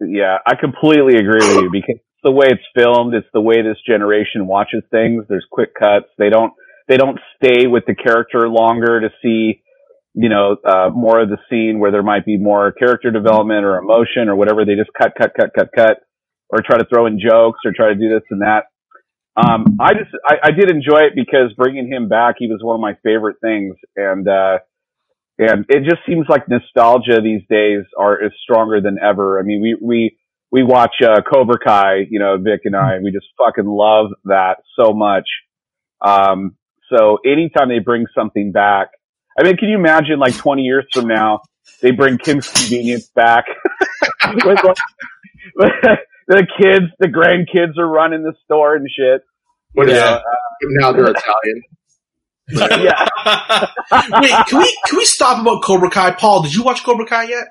yeah, I completely agree with you because the way it's filmed. It's the way this generation watches things. There's quick cuts. They don't, they don't stay with the character longer to see, you know, uh, more of the scene where there might be more character development or emotion or whatever. They just cut, cut, cut, cut, cut, or try to throw in jokes or try to do this and that. Um, I just, I, I did enjoy it because bringing him back, he was one of my favorite things. And, uh, and it just seems like nostalgia these days are is stronger than ever. I mean, we we we watch uh, Cobra Kai, you know, Vic and I, we just fucking love that so much. Um, so anytime they bring something back, I mean, can you imagine like 20 years from now, they bring Kim's Convenience back with like, the kids, the grandkids are running the store and shit. But You yeah, know, now they're Italian. yeah. Wait, can we, can we stop about Cobra Kai? Paul, did you watch Cobra Kai yet?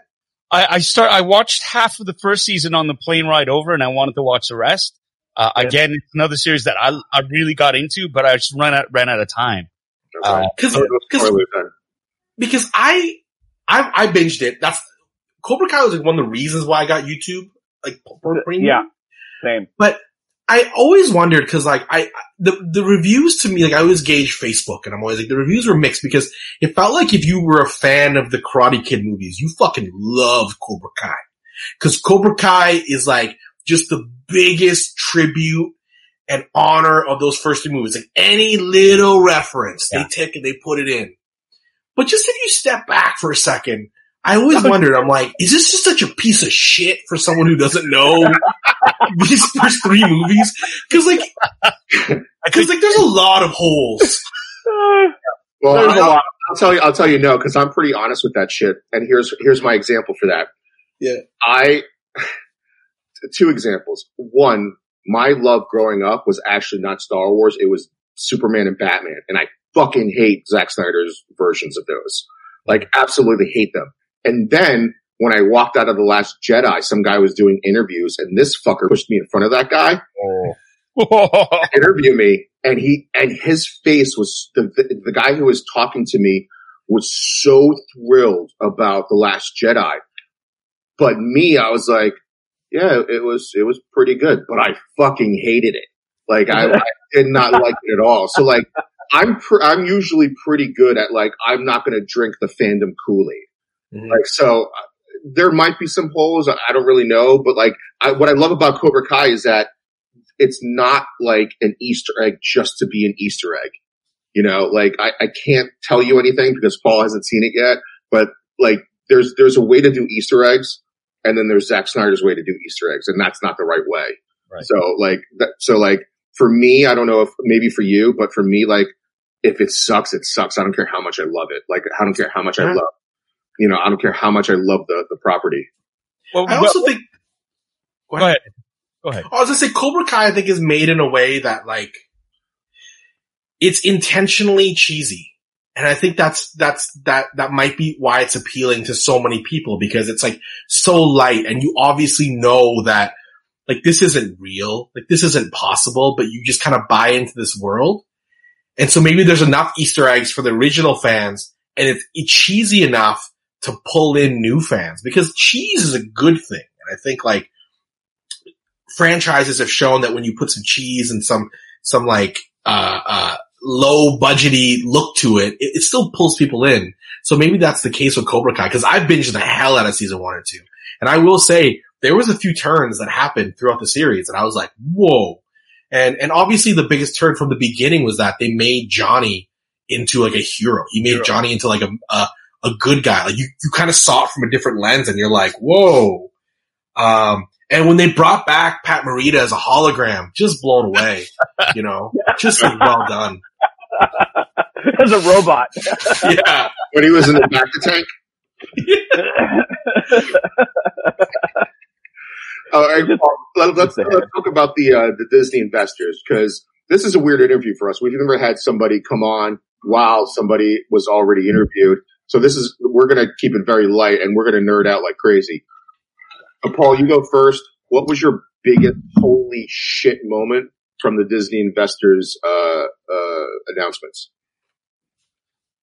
I, I start, I watched half of the first season on the plane ride over and I wanted to watch the rest. Uh, Yeah. again, it's another series that I, I really got into, but I just ran out, ran out of time. Uh, Cause, No, no cause because I, I, I binged it. That's Cobra Kai was like one of the reasons why I got YouTube, like for premium. Yeah. Same. But I always wondered because like I the the reviews to me like I always gauge Facebook and I'm always like the reviews were mixed because it felt like if you were a fan of the Karate Kid movies, you fucking love Cobra Kai because Cobra Kai is like just the biggest tribute and honor of those first three movies. Like any little reference, Yeah. they take it, they put it in. But just if you step back for a second, I always wondered, I'm like, is this just such a piece of shit for someone who doesn't know these first three movies? Cause like, cause like there's a lot of holes. Well, There's a I'll, lot. I'll tell you, I'll tell you no, because I'm pretty honest with that shit. And here's here's my example for that. Yeah. I two examples. One, my love growing up was actually not Star Wars; it was Superman and Batman, and I fucking hate Zack Snyder's versions of those. Like, absolutely hate them. And then when I walked out of the Last Jedi, some guy was doing interviews, and this fucker pushed me in front of that guy oh. interview me and he and his face was the, the the guy who was talking to me was so thrilled about the last jedi but me i was like yeah it was it was pretty good but i fucking hated it like i, I did not like it at all so like i'm pr- i'm usually pretty good at like i'm not going to drink the fandom kool-aid Mhm. like so uh, there might be some holes i I don't really know but like I, what i love about cobra kai is that it's not like an Easter egg just to be an Easter egg. You know, like I, I can't tell you anything because Paul hasn't seen it yet, but like there's, there's a way to do Easter eggs and then there's Zack Snyder's way to do Easter eggs and that's not the right way. Right. So like that, so like for me, I don't know if maybe for you, but for me, like if it sucks, it sucks. I don't care how much I love it. Like I don't care how much I love, you know, I don't care how much I love the, the property. well, I also think, go ahead. Go ahead. I was gonna say Cobra Kai I think is made in a way that like it's intentionally cheesy. And I think that's, that's, that, that might be why it's appealing to so many people because it's like so light and you obviously know that like this isn't real, like this isn't possible, but you just kind of buy into this world. And so maybe there's enough Easter eggs for the original fans and it's, it's cheesy enough to pull in new fans because cheese is a good thing. And I think like franchises have shown that when you put some cheese and some, some like, uh, uh, low budgety look to it, it, it still pulls people in. So maybe that's the case with Cobra Kai because I binged the hell out of season one and two. And I will say there was a few turns that happened throughout the series and I was like, whoa. And, and obviously the biggest turn from the beginning was that they made Johnny into like a hero. He made Hero. Johnny into like a, a, a good guy. Like you, you kind of saw it from a different lens and you're like, whoa. Um, and when they brought back Pat Morita as a hologram, just blown away, you know, just like well done. As a robot. Yeah. When he was in the back of the tank, all right, Paul, let, let's, let's talk about the uh, the Disney investors because this is a weird interview for us. We've never had somebody come on while somebody was already interviewed. So this is we're going to keep it very light and we're going to nerd out like crazy. Uh, Paul, you go first. What was your biggest holy shit moment from the Disney investors uh, uh, announcements?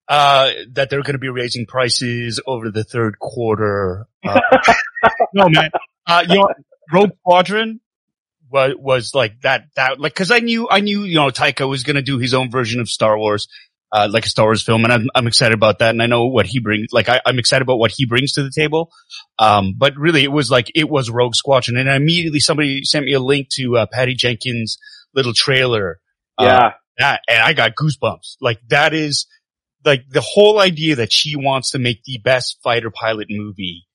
uh, that they're going to be raising prices over the third quarter. Uh, no, man. Uh, you know, Rogue Squadron was, was like that, that, like, cause I knew, I knew, you know, Taika was going to do his own version of Star Wars, uh, like a Star Wars film. And I'm, I'm excited about that. And I know what he brings, like, I, I'm excited about what he brings to the table. Um, but really it was like, it was Rogue Squadron. And immediately somebody sent me a link to, uh, Patty Jenkins' little trailer. uh, yeah. that and I got goosebumps. Like that is like the whole idea that she wants to make the best fighter pilot movie,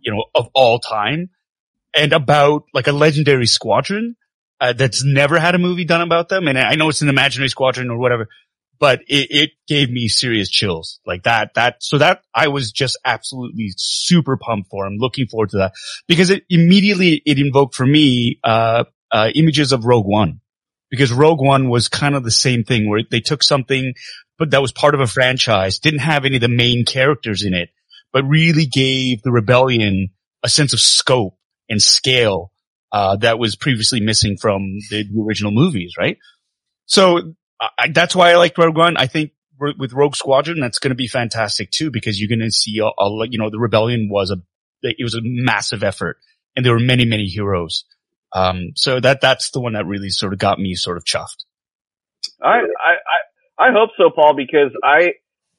you know, of all time and about like a legendary squadron uh, that's never had a movie done about them. And I know it's an imaginary squadron or whatever, but it, it gave me serious chills like that, that, so that I was just absolutely super pumped for. I'm looking forward to that because it immediately, it invoked for me, uh, uh, images of Rogue One because Rogue One was kind of the same thing where they took something, but that was part of a franchise, didn't have any of the main characters in it, but really gave the rebellion a sense of scope and scale, uh, that was previously missing from the, the original movies, right? So I, that's why I liked Rogue One. I think with Rogue Squadron, that's going to be fantastic too, because you're going to see a, a, you know, the rebellion was a, it was a massive effort and there were many, many heroes. Um, so that, that's the one that really sort of got me sort of chuffed. I, I, I, I hope so, Paul, because I,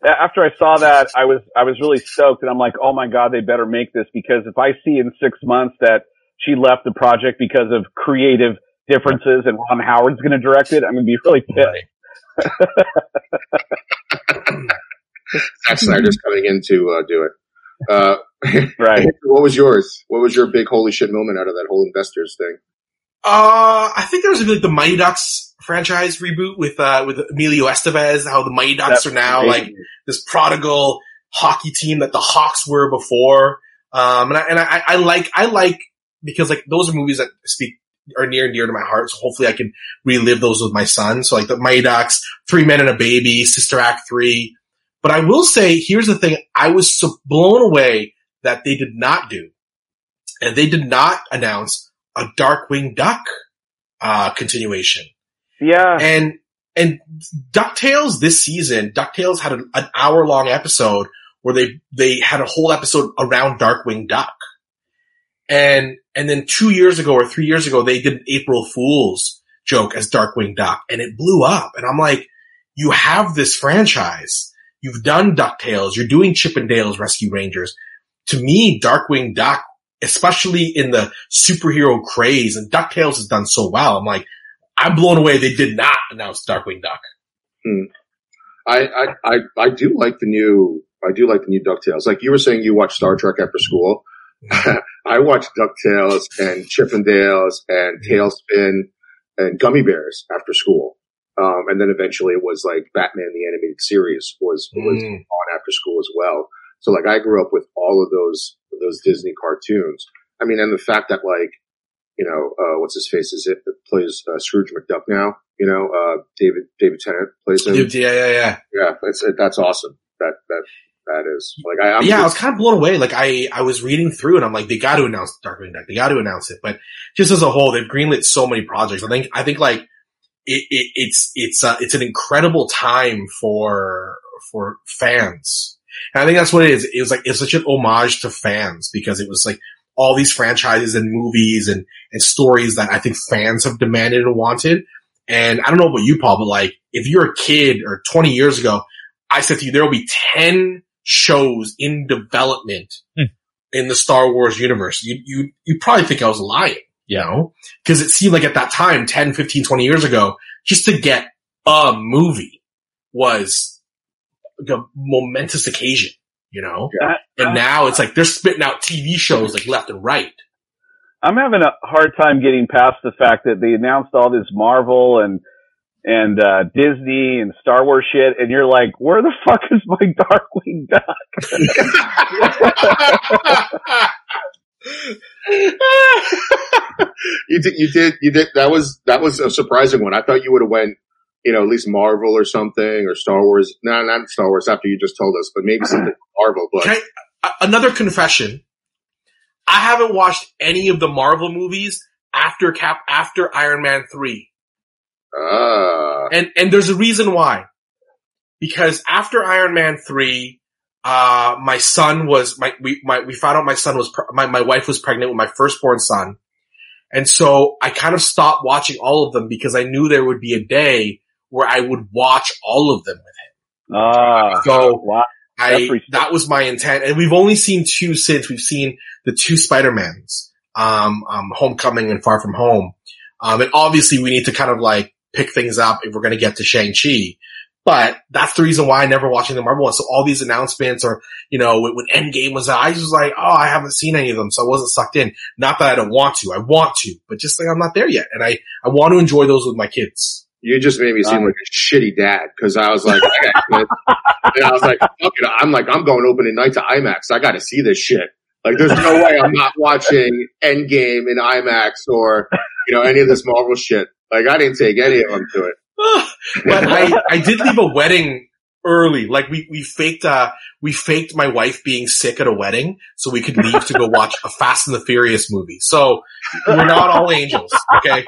after I saw that, I was, I was really stoked and I'm like, oh my God, they better make this because if I see in six months that she left the project because of creative differences and Ron Howard's going to direct it, I'm going to be really pissed. Zack Snyder's coming in to uh, do it. Uh, Right. what was yours? What was your big holy shit moment out of that whole investors thing? Uh, I think there was like the Mighty Ducks franchise reboot with uh with Emilio Estevez. How the Mighty Ducks are now like this prodigal hockey team that the Hawks were before. Um, and I, and I, I like I like because like those are movies that speak are near and dear to my heart. So hopefully I can relive those with my son. So like the Ducks, Three Men and a Baby, Sister Act three. But I will say, here's the thing: I was so blown away that they did not do, and they did not announce a Darkwing Duck uh, continuation. Yeah. And and Ducktales this season, Ducktales had an, an hour long episode where they they had a whole episode around Darkwing Duck. And and then two years ago or three years ago, they did an April Fool's joke as Darkwing Duck, and it blew up. And I'm like, you have this franchise. You've done DuckTales. You're doing Chip 'n Dale's Rescue Rangers. To me, Darkwing Duck, especially in the superhero craze, and DuckTales has done so well. I'm like, I'm blown away they did not announce Darkwing Duck. Hmm. I, I, I, I do like the new, I do like the new DuckTales. Like you were saying, you watch Star Trek after school. I watched DuckTales and Chip 'n Dale's and TaleSpin and Gummi Bears after school. Um, and then eventually it was like Batman the animated series was, was Mm. on after school as well. So like I grew up with all of those, those Disney cartoons. I mean, and the fact that like, you know, uh, what's his face is it that plays uh, Scrooge McDuck now, you know, uh, David, David Tennant plays him. Yeah, yeah, yeah. Yeah, that's that's awesome. That that that is like I, I'm yeah, I was kind of blown away. Like I, I was reading through and I'm like, they got to announce Darkwing Duck. They got to announce it. But just as a whole, they've greenlit so many projects. I think, I think like it, it it's, it's, uh, it's an incredible time for, for fans. And I think that's what it is. It was like, it's such an homage to fans because it was like all these franchises and movies and, and stories that I think fans have demanded and wanted. And I don't know about you, Paul, but like, if you're a kid or 20 years ago, I said to you, there will be 10 shows in development Hmm. in the Star Wars universe. You, you, you probably think I was lying, you know? Cause it seemed like at that time, 10, 15, 20 years ago, just to get a movie was like a momentous occasion, you know? Yeah. And now it's like they're spitting out TV shows like left and right. I'm having a hard time getting past the fact that they announced all this Marvel and and uh Disney and Star Wars shit, and you're like, where the fuck is my Darkwing Duck? you did you did you did that was that was a surprising one. I thought you would have went, you know, at least Marvel or something or Star Wars. No, not Star Wars after you just told us, but maybe something Marvel. But Can another confession. I haven't watched any of the Marvel movies after Cap, after Iron Man 3. Ah, And, and there's a reason why. Because after Iron Man 3, uh, my son was, my, we, my, we found out my son was, pre- my, my wife was pregnant with my firstborn son. And so I kind of stopped watching all of them because I knew there would be a day where I would watch all of them with him. Ah, So wow. I, that was my intent. And we've only seen two since. We've seen the two Spider-Mans, um, um, Homecoming and Far From Home. Um, and obviously we need to kind of like pick things up if we're going to get to Shang-Chi. But that's the reason why I never watching the Marvel one. So all these announcements or, you know, when, when Endgame was out, I was like, oh, I haven't seen any of them. So I wasn't sucked in. Not that I don't want to. I want to, but just like I'm not there yet. And I, I want to enjoy those with my kids. you just made me seem Um, like a shitty dad because I was like, I and I was like, fuck it. I'm like, I'm going opening night to IMAX. I got to see this shit. Like, there's no way I'm not watching Endgame in IMAX or you know any of this Marvel shit. Like, I didn't take any of them to it. but I, I did leave a wedding early. Like we, we faked, uh, we faked my wife being sick at a wedding so we could leave to go watch a Fast and the Furious movie. So we're not all angels. Okay.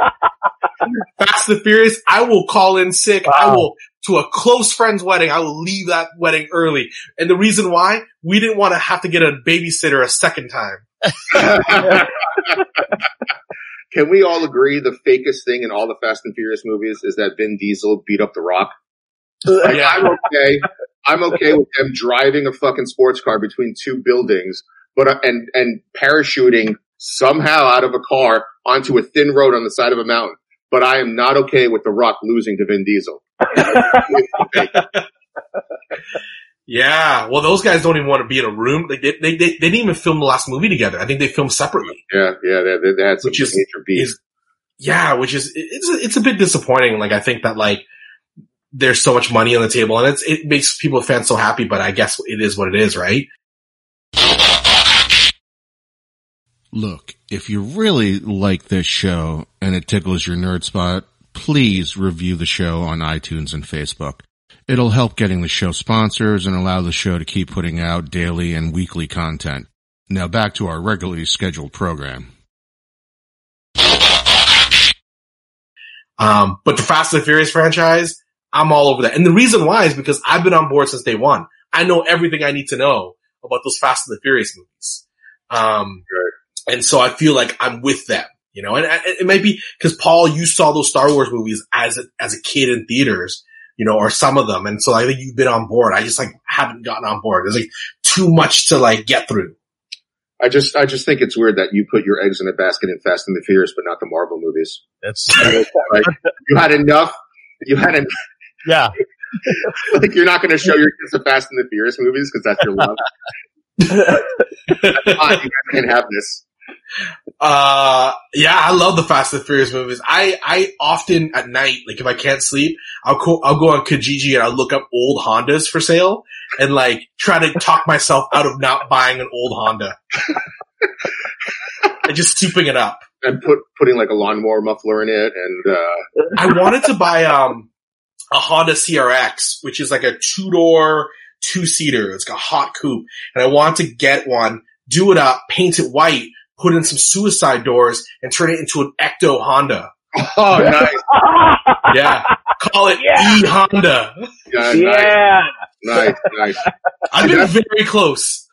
Fast and the Furious. I will call in sick. I will to a close friend's wedding. I will leave that wedding early. And the reason why we didn't want to have to get a babysitter a second time. Can we all agree the fakest thing in all the Fast and Furious movies is that Vin Diesel beat up The Rock? Like, Yeah. I'm okay. I'm okay with them driving a fucking sports car between two buildings, but uh, and and parachuting somehow out of a car onto a thin road on the side of a mountain. But I am not okay with The Rock losing to Vin Diesel. Yeah. Well, those guys don't even want to be in a room. Like, they, they, they, they didn't even film the last movie together. I think they filmed separately. Yeah, yeah, they, they, they had some Which is- major beef. is- Yeah, which is, it's, a- it's a bit disappointing. Like, I think that like, there's so much money on the table and it's, it makes people fans so happy, but I guess it is what it is, right? Look, if you really like this show and it tickles your nerd spot, please review the show on iTunes and Facebook. It'll help getting the show sponsors and allow the show to keep putting out daily and weekly content. Now back to our regularly scheduled program. Um, but the Fast and the Furious franchise, I'm all over that. And the reason why is because I've been on board since day one. I know everything I need to know about those Fast and the Furious movies. Um, and so I feel like I'm with them, you know, and, and it might be because Paul, you saw those Star Wars movies as a, as a kid in theaters, you know, or some of them. And so I think you've been on board. I just like haven't gotten on board. There's like too much to like get through. I just, I just think it's weird that you put your eggs in a basket in Fast and the Furious, but not the Marvel movies. That's Like, you had enough, you had enough, yeah. like you're not going to show your kids the Fast and the Furious movies because that's your love. Fine, you guys can have this. Uh, yeah, I love the Fast and Furious movies. I, I often at night, like if I can't sleep, I'll go, I'll go on Kijiji and I'll look up old Hondas for sale and like try to talk myself out of not buying an old Honda. and just souping it up. And put, putting like a lawnmower muffler in it and, uh, I wanted to buy, um, a Honda CRX, which is like a two door, two seater. It's like a hot coupe and I wanted to get one, do it up, paint it white, put in some suicide doors and turn it into an Ecto Honda. oh, nice. Yeah. Call it Yeah. E Honda. Yeah, yeah. nice, nice, nice. I've been very close.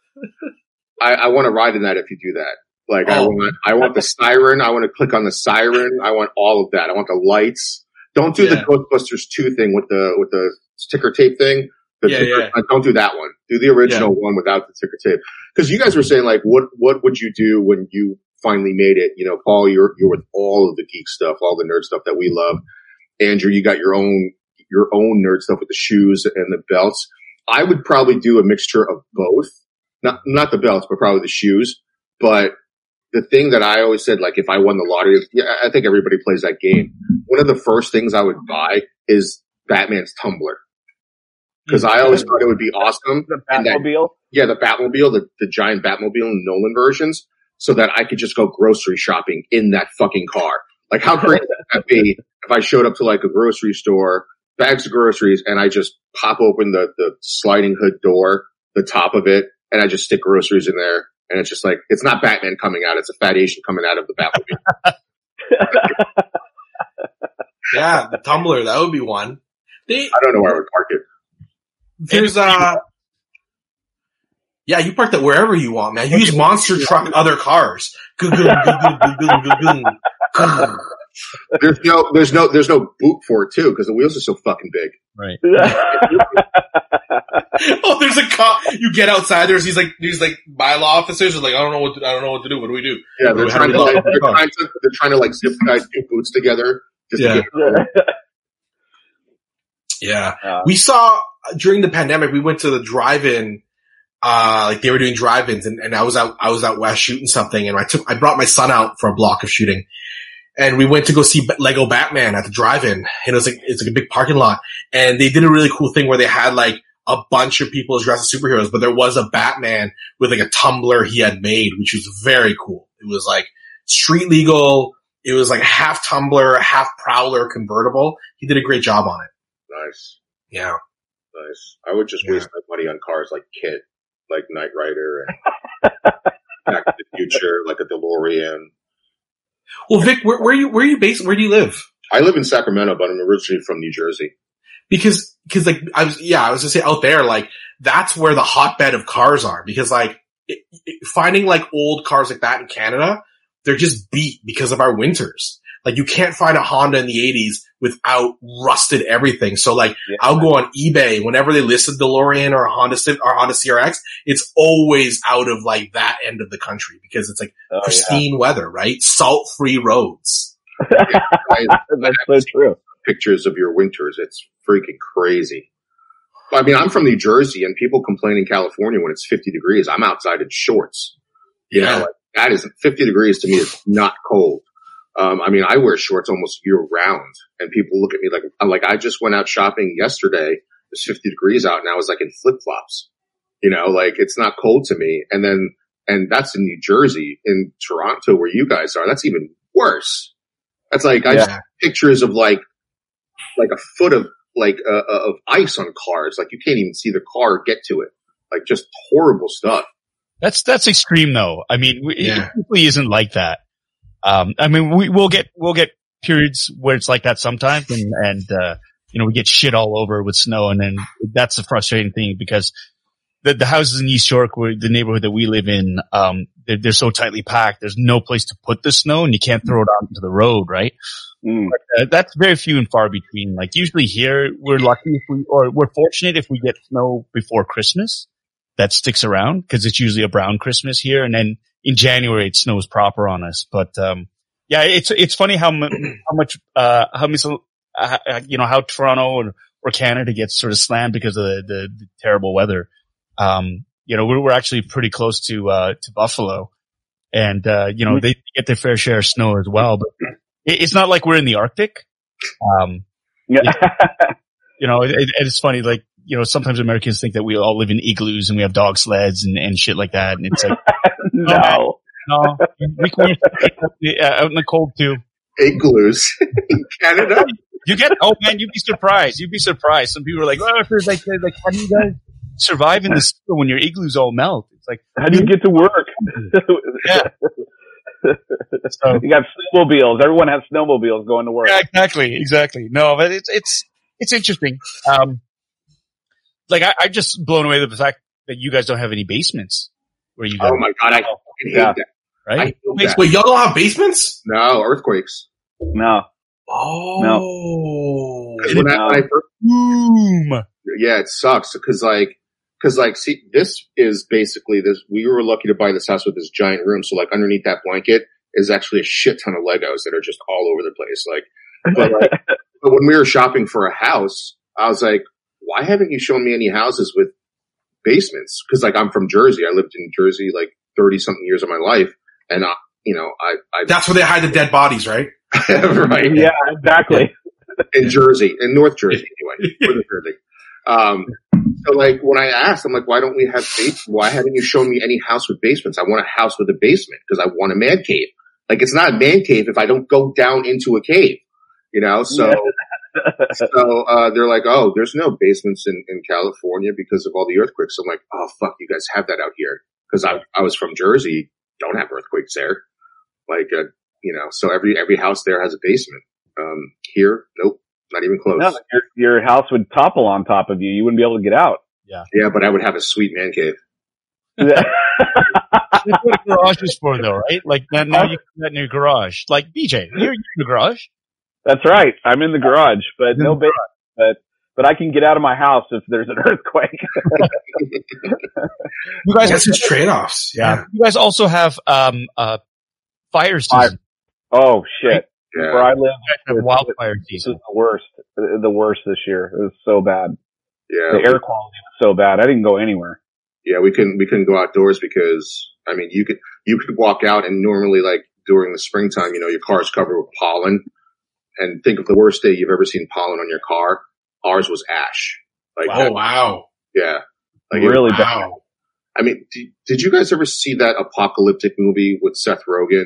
I, I want to ride in that if you do that. Like I Oh. want, I want the siren. I want to click on the siren. I want all of that. I want the lights. Don't do the Ghostbusters 2 thing with the, with the sticker tape thing. Yeah, yeah. uh, Don't do that one. Do the original one without the ticker tape. Cause you guys were saying like, what, what would you do when you finally made it? You know, Paul, you're, you're with all of the geek stuff, all the nerd stuff that we love. Andrew, you got your own, your own nerd stuff with the shoes and the belts. I would probably do a mixture of both. Not, not the belts, but probably the shoes. But the thing that I always said, like if I won the lottery, yeah, I think everybody plays that game. One of the first things I would buy is Batman's tumbler. Cause I always thought it would be awesome. The And that- Batmobile. Yeah, the Batmobile, the, the giant Batmobile in Nolan versions, so that I could just go grocery shopping in that fucking car. Like how great would that be if I showed up to like a grocery store, bags of groceries, and I just pop open the, the sliding hood door, the top of it, and I just stick groceries in there. And it's just like, it's not Batman coming out, it's a fat Asian coming out of the Batmobile. Yeah, the tumbler, that would be one. They, I don't know where I would park it. There's uh yeah, you park that wherever you want, man. You use monster truck other cars. There's no, there's no, there's no boot for it too, because the wheels are so fucking big. Right. oh, there's a cop. You get outside. There's these like these like bylaw officers. Are like, I don't know what to, I don't know what to do. What do we do? Yeah, they're How do trying to, like, the they're trying to, they're trying to like zip tie two boots together. Just Yeah. to get, Yeah, Uh, we saw during the pandemic. We went to the drive-in. Uh, like they were doing drive-ins, and, and I was out. I was out west shooting something, and I took. I brought my son out for a block of shooting, and we went to go see Lego Batman at the drive-in. And it was like it's like a big parking lot, and they did a really cool thing where they had like a bunch of people dressed as superheroes, but there was a Batman with like a tumbler he had made, which was very cool. It was like street legal. It was like half tumbler, half prowler convertible. He did a great job on it. nice, Yeah. Nice. I would just Yeah. waste my money on cars like KITT, like Knight Rider and Back to the Future, like a DeLorean. Well, Vic, where, where are you, where are you based? Where do you live? I live in Sacramento, but I'm originally from New Jersey. Because, cause like, I was, yeah, I was gonna say out there, like, that's where the hotbed of cars are. Because like, it, it- finding like old cars like that in Canada, they're just beat because of our winters. Like you can't find a Honda in the 80s without rusted everything. So like Yeah. I'll go on eBay whenever they list a DeLorean or a Honda or Honda CRX, it's always out of like that end of the country because it's like Oh, yeah. pristine weather, right? Salt free roads. I- That's so true. pictures of your winters. It's freaking crazy. I mean, I'm from New Jersey and people complain in California when it's 50 degrees. I'm outside in shorts. You know, like, that is 50 degrees to me is not cold. Um, I mean, I wear shorts almost year round and people look at me like, I'm like, I just went out shopping yesterday. It's 50 degrees out and I was like in flip flops. You know, like it's not cold to me. And then, and that's in New Jersey. In Toronto, where you guys are, that's even worse. That's like, I Yeah. pictures of like like a foot of like uh, uh, of ice on cars. Like you can't even see the car get to it. Like just horrible stuff. That's that's extreme though. I mean, Yeah. it usually isn't like that. Um, I mean, we we'll get we'll get periods where it's like that sometimes, and and uh, you know we get shit all over with snow, and then that's the frustrating thing because the the houses in East York, where the neighborhood that we live in, um, they're, they're so tightly packed. There's no place to put the snow, and you can't throw it out into the road, right? Mm. Uh, that's very few and far between. Like usually here, we're lucky if we, or we're fortunate if we get snow before Christmas that sticks around because it's usually a brown Christmas here. And then in January, it snows proper on us. But, um, yeah, it's, it's funny how, how much, uh, how much, uh, you know, how Toronto or, or Canada gets sort of slammed because of the, the, the terrible weather. Um, you know, we're, we're actually pretty close to, uh, to Buffalo and, uh, you know, they get their fair share of snow as well, but it, it's not like we're in the Arctic. Um, Yeah. you know, it, it's funny, like, you know, sometimes Americans think that we all live in igloos and we have dog sleds and, and shit like that. And it's like, no. no, we can yeah, out in the cold too. Igloos in Canada. You get, oh man, you'd be surprised. You'd be surprised. Some people are like, oh, there's like, like, how do you guys survive in the snow when your igloos all melt? It's like, How do you get to work? Yeah. so, you got snowmobiles. Everyone has snowmobiles going to work. Yeah, exactly, exactly. No, but it's it's it's interesting. Um, like I, I'm just blown away with the fact that you guys don't have any basements where you go, Oh my god, I oh, fucking hate Yeah. that. I right? hate that. Wait, y'all don't have basements? No earthquakes. No. Oh. 'Cause When I, when I first, Boom. yeah, it sucks because like, because like, see, this is basically this. We were lucky to buy this house with this giant room, so like underneath that blanket is actually a shit ton of Legos that are just all over the place. Like, but like, but when we were shopping for a house, I was like, why haven't you shown me any houses with basements? Cause like I'm from Jersey. I lived in Jersey like 30 something years of my life. And I, you know, I, I, That's where they hide the dead bodies, right? right. yeah, exactly. In Jersey, in North Jersey anyway, North Jersey. Um, so like when I asked, I'm like, why don't we have basements? Why haven't you shown me any house with basements? I want a house with a basement because I want a man cave. Like it's not a man cave if I don't go down into a cave, you know? So, so, uh, they're like, oh, there's no basements in, in California because of all the earthquakes. I'm like, oh, fuck, you guys have that out here. Cause I, I was from Jersey, don't have earthquakes there. Like, uh, you know, so every, every house there has a basement. Um, here, nope, not even close. No, your, your house would topple on top of you. You wouldn't be able to get out. Yeah, yeah, but I would have a sweet man cave. That's what a garage is for, though, right? Like now, now you can do that in your garage. Like BJ, you're, you're in the garage. That's right. I'm in the garage, but no basement. But but I can get out of my house if there's an earthquake. You guys, That's just trade-offs. Yeah. you guys also have um uh fire Fire. season, oh shit! Yeah. Where I live, You guys have wildfire this is season. the worst. The worst this year. It was so bad. Yeah. The air quality was so bad. I didn't go anywhere. Yeah, we couldn't, we couldn't go outdoors because, I mean, you could, you could walk out and normally like during the springtime, you know, your car's covered with pollen and think of the worst day you've ever seen pollen on your car. Ours was ash. Like, Oh, wow. yeah. Like, it- really bad. I mean, did, did you guys ever see that apocalyptic movie with Seth Rogen?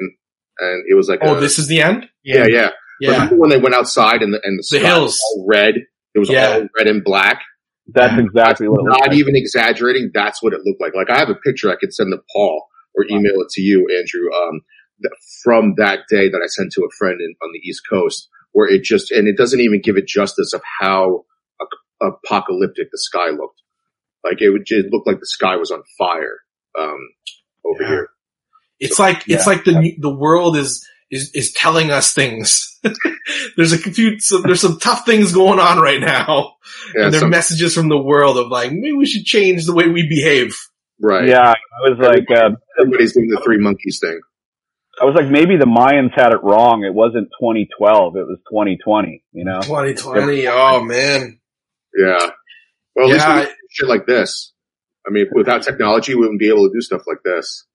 And it was like, Oh, a- this is the end? yeah, yeah. Yeah. Remember when they went outside and the, and the, The sky hills. was all red? It was Yeah. all red and black. That's exactly what it looked not like. even exaggerating. That's what it looked like. Like I have a picture I could send to Paul or email it to you, Andrew, um, th- from that day that I sent to a friend in, on the East Coast where it just, and it doesn't even give it justice of how apocalyptic the sky looked. Like it would, it looked like the sky was on fire, um, over Yeah. here. It's like, it's like the, the world is, is, is telling us things. there's a few, so there's some tough things going on right now. Yeah, and they're messages from the world of like, maybe we should change the way we behave. right. Yeah, I was like, uh, Everybody's doing the three monkeys thing. I was like, maybe the Mayans had it wrong. It wasn't 2012. It was 2020. You know? 2020. Oh man. Yeah. Well, at least we do shit like this. I mean, without technology, we wouldn't be able to do stuff like this.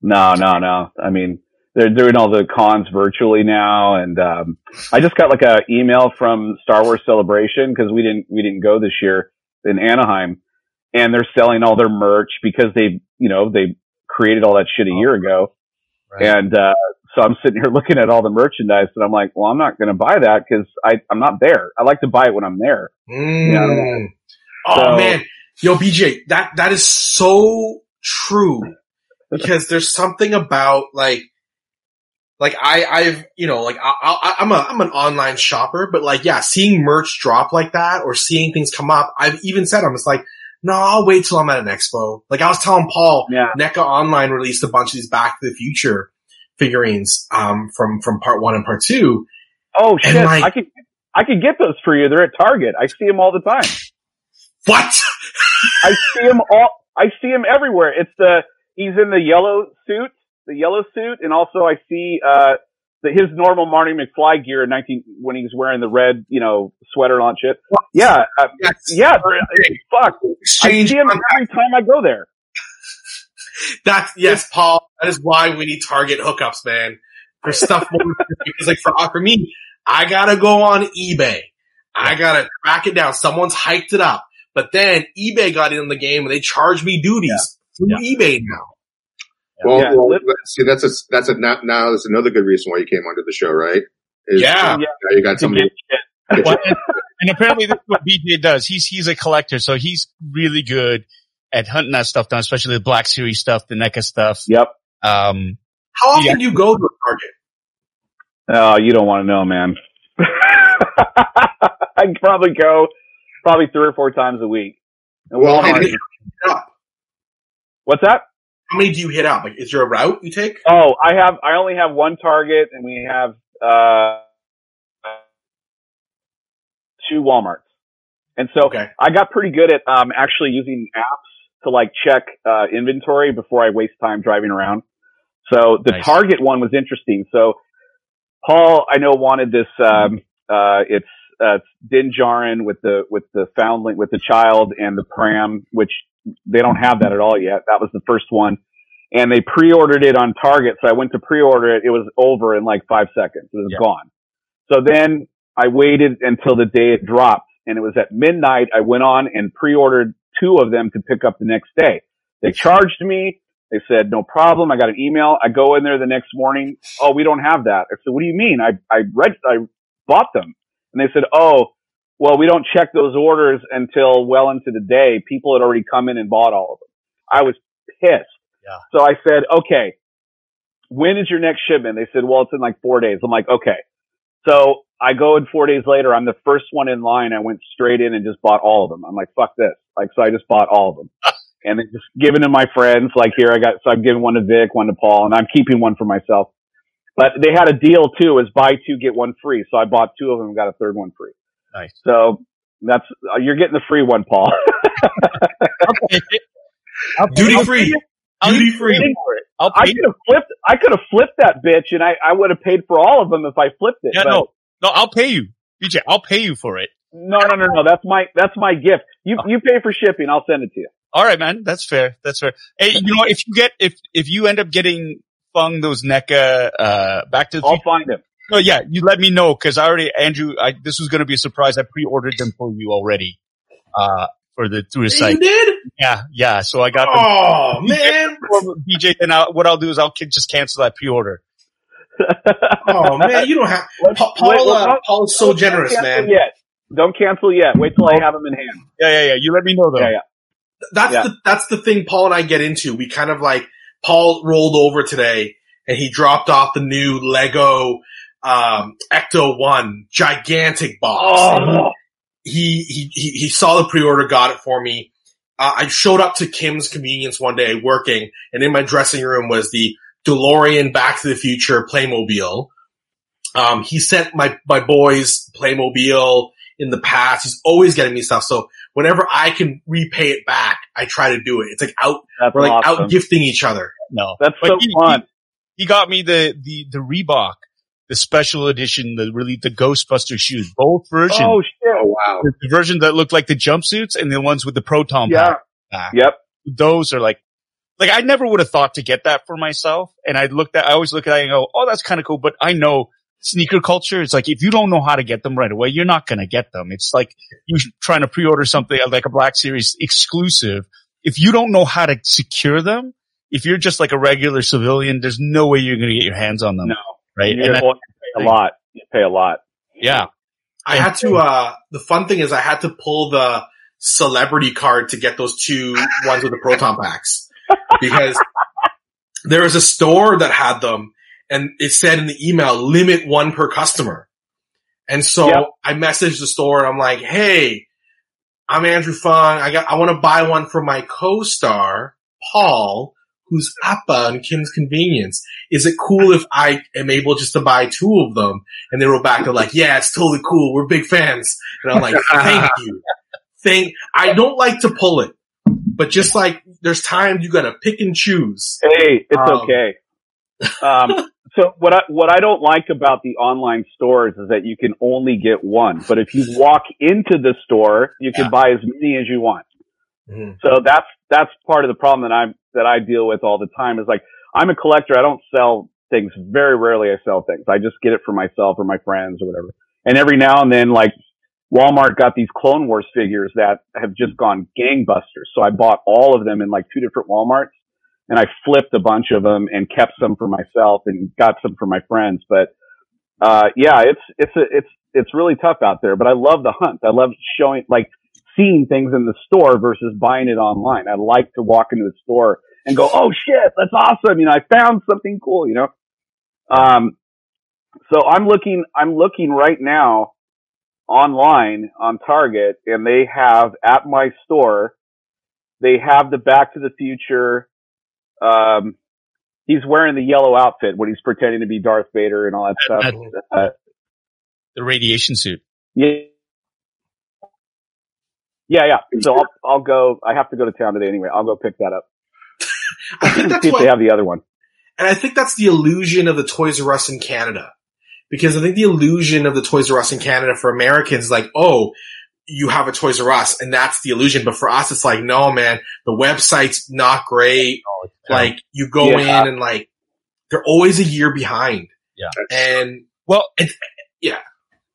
No, no, no. I mean, they're doing all the cons virtually now, and um, I just got like a email from Star Wars Celebration because we didn't we didn't go this year in Anaheim, and they're selling all their merch because they you know they created all that shit a year ago, Right. and uh, so I'm sitting here looking at all the merchandise, and I'm like, well, I'm not going to buy that because I I'm not there. I like to buy it when I'm there. Mm. Yeah. Oh So- man, yo BJ, that that is so true because there's something about like, like I I've you know like I, I I'm a I'm an online shopper, but like yeah, seeing merch drop like that or seeing things come up, I've even said I'm just like, no, I'll wait till I'm at an expo. Like I was telling Paul, Yeah. NECA Online released a bunch of these Back to the Future figurines um from from part one and part two. Oh shit! like- I could I could get those for you. They're at Target. I see them all the time. What? I see him all. I see him everywhere. It's the he's in the yellow suit, the yellow suit, and also I see uh the, his normal Marty McFly gear in nineteen when he's wearing the red, you know, sweater and all that shit. Yeah, uh, Yes. yeah. they're- Fuck. I see him every time I go there. That's yes, Paul. That is why we need Target hookups, man. For stuff more because, like for for me, I gotta go on eBay. I gotta track it down. Someone's hiked it up, but then eBay got in the game and they charge me duties through eBay now. Well, Yeah. well, see, that's a, that's a, now, now that's another good reason why you came onto the show, right? Is- Yeah. Now you got somebody. get Well, and, and apparently that's what BJ does. He's he's a collector, so he's really good at hunting that stuff down, especially the Black Series stuff, the NECA stuff. Yep. Um, How often do you go to a Target? Oh, you don't want to know, man. I probably go probably three or four times a week. And Well, Walmart- How what's that? How many do you hit up? Like, is there a route you take? Oh, I have. I only have one target, and we have uh, two WalMarts. And so Okay. I got pretty good at um, actually using apps to like check uh, inventory before I waste time driving around. So the Nice. Target one was interesting. So Paul, I know wanted this. Um, uh, it's uh, it's Din Djarin with the with the foundling with the child and the pram, which they don't have that at all yet. That was the first one, and they pre-ordered it on Target. So I went to pre-order it. It was over in like five seconds. It was gone. So then I waited until the day it dropped, and it was at midnight. I went on and pre-ordered two of them to pick up the next day. They charged me. They said, no problem. I got an email. I go in there the next morning. Oh, we don't have that. I said, what do you mean? I, I read, I bought them. And they said, oh, well, we don't check those orders until well into the day. People had already come in and bought all of them. I was pissed. Yeah. So I said, okay, when is your next shipment? They said, well, it's in like four days. I'm like, okay. So I go in four days later. I'm the first one in line. I went straight in and just bought all of them. I'm like, fuck this. Like, so I just bought all of them and then just giving to my friends. Like here, I got, so I'm giving one to Vic, one to Paul, and I'm keeping one for myself. But they had a deal too, is buy two, get one free. So I bought two of them and got a third one free. Nice. So that's, uh, you're getting the free one, Paul. I'll Duty I'll free. I'll Duty free. for it. I'll I could have flipped, I could have flipped that bitch and I, I would have paid for all of them if I flipped it. Yeah, but no, no, I'll pay you, BJ. I'll pay you for it. no, no, no, no. That's my, that's my gift. You, Oh. you pay for shipping. I'll send it to you. All right, man. That's fair. That's fair. Hey, you know, if you get if if you end up getting Phung those NECA uh back to the I'll future, find him. No, yeah, you let me know because I already Andrew. I, this was going to be a surprise. I pre-ordered them for you already. Uh, for the through the site. You did? Yeah, yeah. So I got them. Oh man. for BJ, and I, what I'll do is I'll just cancel that pre-order. Oh man, you don't have Let's- Pa- wait, Paul. well, uh, don't- Paul is so generous, man. Yet. Don't cancel yet. Wait till I have them in hand. Yeah, yeah, yeah. You let me know though. Yeah, yeah. That's Yeah. the that's the thing Paul and I get into. We kind of like Paul rolled over today and he dropped off the new Lego um Ecto One gigantic box. Oh, He he he he saw the pre-order, got it for me. Uh, I showed up to Kim's convenience one day working, and in my dressing room was the DeLorean Back to the Future Playmobil Um, he sent my, my boys Playmobil in the past. He's always getting me stuff. So whenever I can repay it back, I try to do it. It's like out, That's we're like awesome. out gifting each other. No, That's But so he- fun. he got me the the the Reebok, the special edition, the really the Ghostbuster shoes, both versions. oh shit! Oh wow. the the version that looked like the jumpsuits and the ones with the proton Yeah. pack. back. Yep. Those are like, like I never would have thought to get that for myself. And I looked at, I always look at it and go, oh, that's kind of cool. But I know sneaker culture. It's like, if you don't know how to get them right away, you're not going to get them. It's like you trying to pre-order something like a Black Series exclusive. If you don't know how to secure them, if you're just like a regular civilian, there's no way you're going to get your hands on them. No, Right. you're And that- pay a lot. You pay a lot. yeah. I had to, uh, the fun thing is I had to pull the celebrity card to get those two ones with the proton packs because there was a store that had them and it said in the email, limit one per customer. And so Yep. I messaged the store and I'm like, Hey, I'm Andrew Phung. I got, I want to buy one for my co-star, Paul, who's Appa and Kim's Convenience. Is it cool if I am able just to buy two of them? And they wrote back, they're like, yeah, it's totally cool. We're big fans. And I'm like, thank you. Thank, I don't like to pull it, but just like there's times you gotta pick and choose. Hey, it's Um, okay. Um, so what I what I don't like about the online stores is that you can only get one. But if you walk into the store, you can Yeah. buy as many as you want. Mhm. So that's that's part of the problem that I'm that I deal with all the time. Is like I'm a collector. I don't sell things. Very rarely I sell things. I just get it for myself or my friends or whatever. And every now and then, like Walmart got these Clone Wars figures that have just gone gangbusters. So I bought all of them in like two different Walmarts and I flipped a bunch of them and kept some for myself and got some for my friends. But, uh, yeah, it's, it's, a, it's, it's really tough out there, but I love the hunt. I love showing, like seeing things in the store versus buying it online. I like to walk into a store and go, Oh shit, that's awesome. You know, I found something cool, you know? Um, so I'm looking, I'm looking right now online on Target and they have at my store, they have the Back to the Future. Um, he's wearing the yellow outfit when he's pretending to be Darth Vader and all that stuff. That- Uh, The radiation suit. yeah. Yeah, yeah. So I'll, I'll go, I have to go to town today anyway. I'll go pick that up. I think that's See if they have the other one. and I think that's the illusion of the Toys R Us in Canada. Because I think the illusion of the Toys R Us in Canada for Americans, is like, oh, you have a Toys R Us, and that's the illusion. But for us, it's like, no, man, the website's not great. Oh, like, you go Yeah. in and like, they're always a year behind. Yeah. And Well, It's- yeah.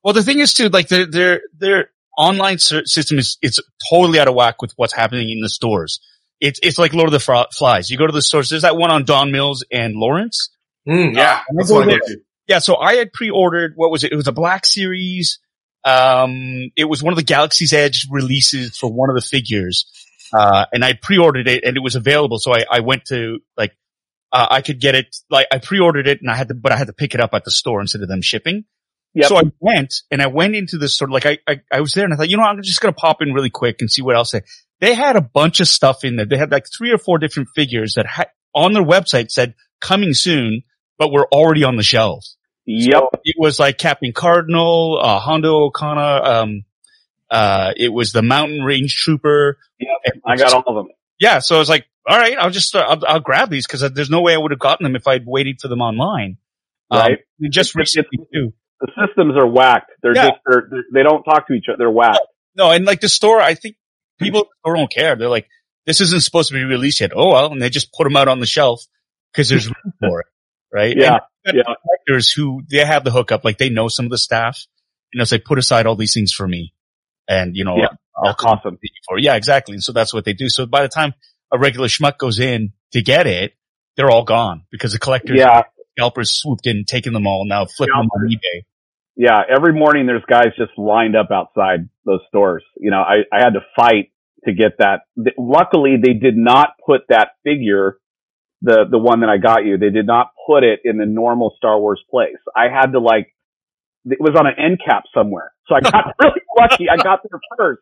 Well, the thing is too, like their their their online system is it's totally out of whack with what's happening in the stores. It's it's like Lord of the Fro- Flies. You go to the stores. There's that one on Don Mills and Lawrence. mm, yeah, and that's I what I go go there. to. Yeah, so I had pre-ordered. What was it? It was a Black Series. Um, it was one of the Galaxy's Edge releases for one of the figures, uh, and I pre-ordered it, and it was available. So I, I went to like uh, I could get it. Like I pre-ordered it, and I had to, but I had to pick it up at the store instead of them shipping. Yep. So I went and I went into the store. Like I, I, I was there and I thought, you know, I'm just going to pop in really quick and see what else they, they had a bunch of stuff in there. They had like three or four different figures that had on their website said coming soon, but were already on the shelves. Yep. It was like Captain Cardinal, uh, Hondo Ohnaka, um, uh, it was the Mountain Range Trooper. Yep. I got all of them. Yeah. So I was like, all right, I'll just, uh, I'll, I'll grab these because there's no way I would have gotten them if I'd waited for them online. Um, Right. just It's- recently too. The systems are whacked. They're Yeah. just, they're, they're, they don't talk to each other. They're whacked. No, and like the store, I think people at the store don't care. They're like, this isn't supposed to be released yet. Oh well, and they just put them out on the shelf because there's room for it, right? Yeah. Yeah. collectors who they have the hookup, like they know some of the staff, you know, say put aside all these things for me, and you know, Yeah. I'll compensate you for. Yeah, exactly. And so that's what they do. So by the time a regular schmuck goes in to get it, they're all gone because the collectors, Yeah. scalpers swooped in, taking them all, now flipping them on eBay. Yeah. Every morning there's guys just lined up outside those stores. You know, I, I had to fight to get that. Luckily they did not put that figure, the, the one that I got you, they did not put it in the normal Star Wars place. I had to like, it was on an end cap somewhere. So I got really lucky. I got there first.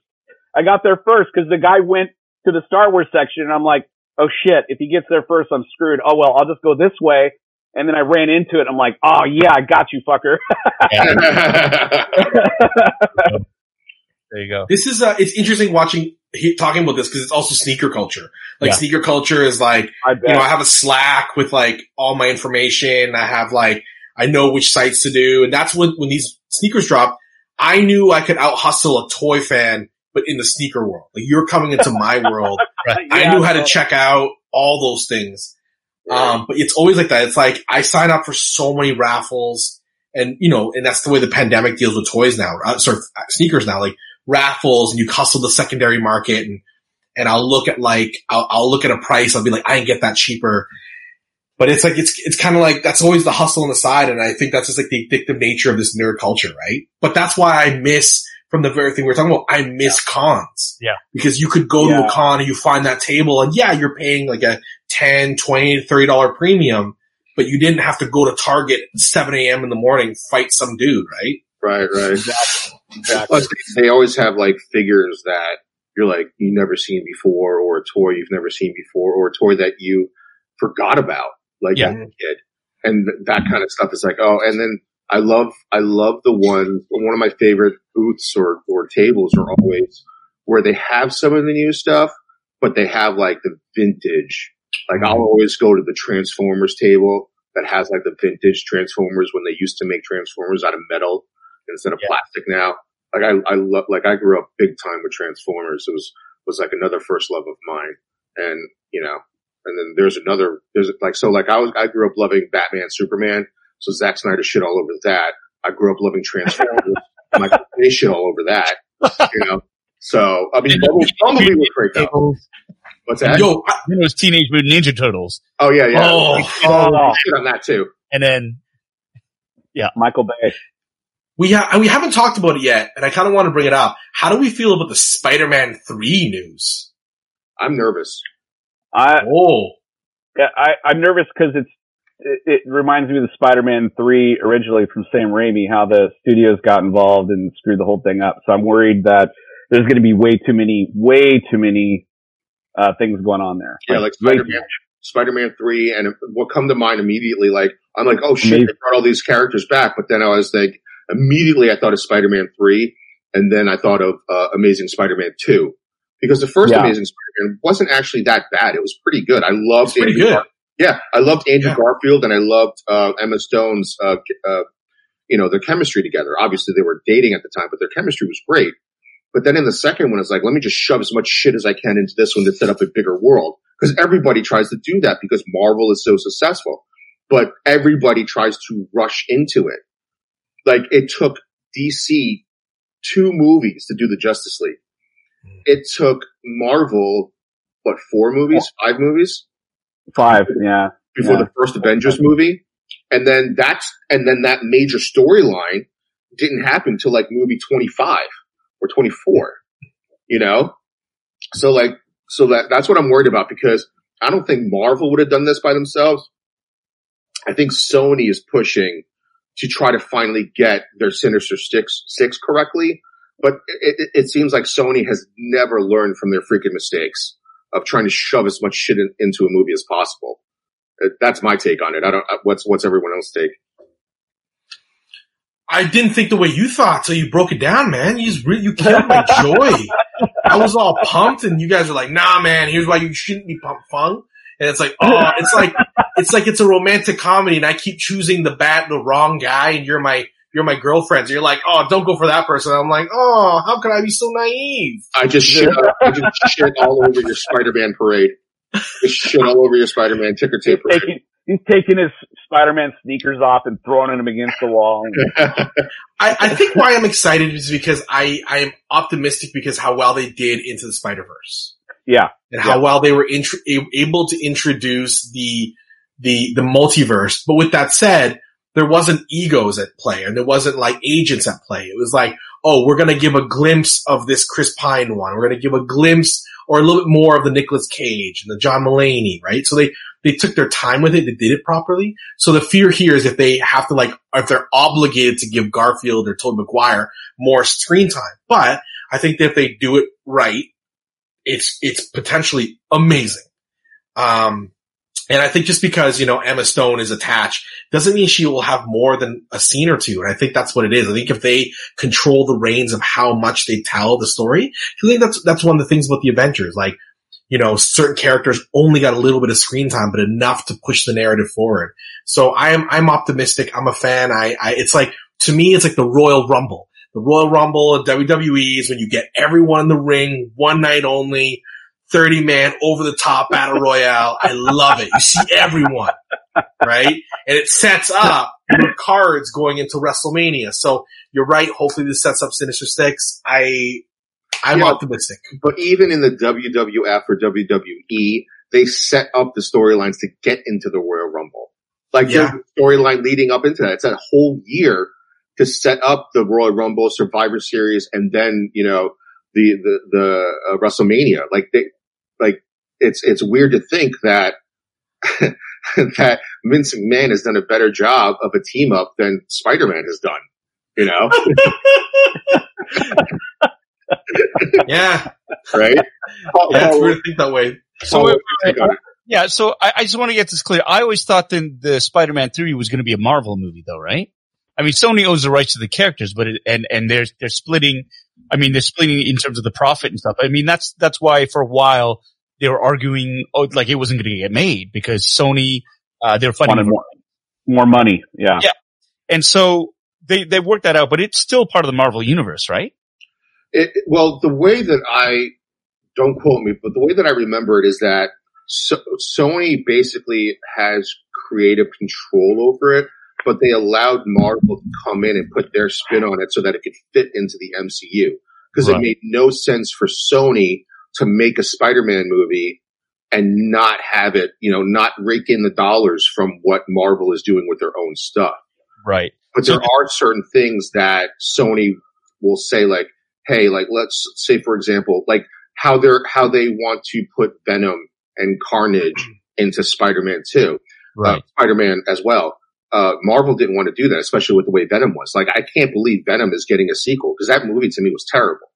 I got there first because the guy went to the Star Wars section and I'm like, oh shit, if he gets there first, I'm screwed. Oh well, I'll just go this way and then I ran into it. I'm like, oh yeah, I got you, fucker. There you go. This is uh, it's interesting watching he, talking about this because it's also sneaker culture. Like Yeah. sneaker culture is like I you know I have a Slack with like all my information. I have like I know which sites to do, and that's when when these sneakers drop. I knew I could out hustle a toy fan, but in the sneaker world. Like you're coming into my world. I Yeah, knew how to check out all those things. Um, but it's always like that. It's like I sign up for so many raffles and, you know, and that's the way the pandemic deals with toys now, uh, sorry, sneakers now, like raffles and you hustle the secondary market and, and I'll look at like, I'll, I'll look at a price. I'll be like, I can get that cheaper. But it's like, it's, it's kind of like, that's always the hustle on the side. And I think that's just like the addictive nature of this nerd culture, right? But that's why I miss from the very thing we're talking about. I miss cons. Yeah. Because you could go to a con and you find that table and yeah, you're paying like a 10, 20, 30 dollar premium, but you didn't have to go to Target at 7 a.m. in the morning, fight some dude, right? Right, right. Exactly. Plus, they always have like figures that you're like you've never seen before, or a toy you've never seen before, or a toy that you forgot about, like Yeah. a kid, and th- that kind of stuff is like, oh, and then I love, I love the one, one of my favorite booths or or tables are always where they have some of the new stuff, but they have like the vintage. Like I'll mm-hmm. always go to the Transformers table that has like the vintage Transformers when they used to make Transformers out of metal instead of Yeah. plastic now. Like I, I love, like I grew up big time with Transformers. It was, was like another first love of mine. And, you know, and then there's another, there's like, so like I was, I grew up loving Batman, Superman. So Zack Snyder shit all over that. I grew up loving Transformers. Michael Bay shit all over that. You know? So, I mean, Bumblebee, Bumblebee was great though. What's that? Yo, I, then it was Teenage Mutant Ninja Turtles, Oh yeah, yeah. Oh. Like, shit all over- shit on that too. and then yeah, Michael Bay. We ha- we haven't talked about it yet, and I kind of want to bring it up. How do we feel about the Spider-Man 3 news? I'm nervous. I, Oh, Yeah, I, I'm nervous because it's it, it reminds me of the Spider-Man three originally from Sam Raimi, how the studios got involved and screwed the whole thing up. So I'm worried that there's going to be way too many, way too many uh, things going on there. Yeah, like way Spider-Man, Spider-Man 3, and what come to mind immediately, like, I'm like, oh shit, Amazing. they brought all these characters back, but then I was like, immediately I thought of Spider-Man 3, and then I thought of, uh, Amazing Spider-Man 2. Because the first Yeah. Amazing Spider-Man wasn't actually that bad. It was pretty good. I loved pretty Andrew good. Gar- yeah, I loved Andrew Yeah. Garfield and I loved, uh, Emma Stone's, uh, uh, you know, their chemistry together. Obviously they were dating at the time, but their chemistry was great. But then in the second one, it's like, let me just shove as much shit as I can into this one to set up a bigger world. Because everybody tries to do that because Marvel is so successful. But everybody tries to rush into it. Like it took DC two movies to do the Justice League. Hmm. It took Marvel, what, four movies, oh. five movies Five, yeah. before Yeah. the first Avengers movie. And then that's, and then that major storyline didn't happen till like movie 25 or 24, you know? So like, so that, that's what I'm worried about because I don't think Marvel would have done this by themselves. I think Sony is pushing to try to finally get their Sinister Six, six correctly. But it, it, it seems like Sony has never learned from their freaking mistakes of trying to shove as much shit in, into a movie as possible. Uh, That's my take on it. I don't. uh, What's what's everyone else's take? I didn't think the way you thought, so you broke it down, man. You just re- you killed my joy. I was all pumped, and you guys are like, "Nah, man. Here's why you shouldn't be pumped, Phung." And it's like, oh, it's like it's like it's a romantic comedy, and I keep choosing the bad, the wrong guy, and you're my you're my girlfriend. So you're like, oh, don't go for that person. I'm like, oh, how could I be so naive? I just shit. I just shit all over your Spider-Man parade. Just shit all over your Spider-Man ticker tape parade. taking, he's taking his Spider-Man sneakers off and throwing them against the wall. I, I think why I'm excited is because I I am optimistic because how well they did into the Spider Verse. Yeah. and how well they were intro- a- able to introduce the the the multiverse. But with that said, there wasn't egos at play, and there wasn't like agents at play. It was like, oh, we're gonna give a glimpse of this Chris Pine one. We're gonna give a glimpse or a little bit more of the Nicolas Cage and the John Mulaney, right? So they they took their time with it. They did it properly. So the fear here is if they have to like, if they're obligated to give Garfield or Tobey Maguire more screen time. But I think that if they do it right, it's it's potentially amazing. Um, And I think just because, you know, Emma Stone is attached doesn't mean she will have more than a scene or two. And I think that's what it is. I think if they control the reins of how much they tell the story, I think that's, that's one of the things about the Avengers. Like, you know, certain characters only got a little bit of screen time, but enough to push the narrative forward. So I'm, I'm optimistic. I'm a fan. I, I, it's like, to me, it's like the Royal Rumble. The Royal Rumble of WWE is when you get everyone in the ring, one night only, 30 man over the top battle royale. I love it. You see everyone, right? And it sets up your cards going into WrestleMania. So you're right. Hopefully this sets up Sinister Six. I, I'm optimistic. But even in the WWF or WWE, they set up the storylines to get into the Royal Rumble. Like Yeah. storyline leading up into that. It's a whole year to set up the Royal Rumble, Survivor Series, and then you know the the the uh, WrestleMania. Like they, like it's it's weird to think that that Vince McMahon has done a better job of a team up than Spider Man has done. You know, Yeah. right? Yeah. It's weird to think that way. So Paul, wait, what do you think on it? yeah, so I, I just want to get this clear. I always thought that the Spider-Man 3 was going to be a Marvel movie though, right? I mean, Sony owns the rights to the characters, but it, and, and they're, they're splitting, I mean, they're splitting in terms of the profit and stuff. I mean, that's, that's why for a while they were arguing, oh, like it wasn't going to get made because Sony, uh, they were Wanted funding more, more money. Yeah. Yeah. And so they, they worked that out, but it's still part of the Marvel universe, right? It, it- well, the way that I don't quote me, but the way that I remember it is that so, Sony basically has creative control over it, but they allowed Marvel to come in and put their spin on it so that it could fit into the MCU. Because Right. it made no sense for Sony to make a Spider-Man movie and not have it, you know, not rake in the dollars from what Marvel is doing with their own stuff. Right. But there are certain things that Sony will say like, hey, like let's say for example, like how they're how they want to put Venom and Carnage into Spider-Man 2, uh, Spider-Man as well. Uh, Marvel didn't want to do that, especially with the way Venom was. Like, I can't believe Venom is getting a sequel because that movie to me was terrible.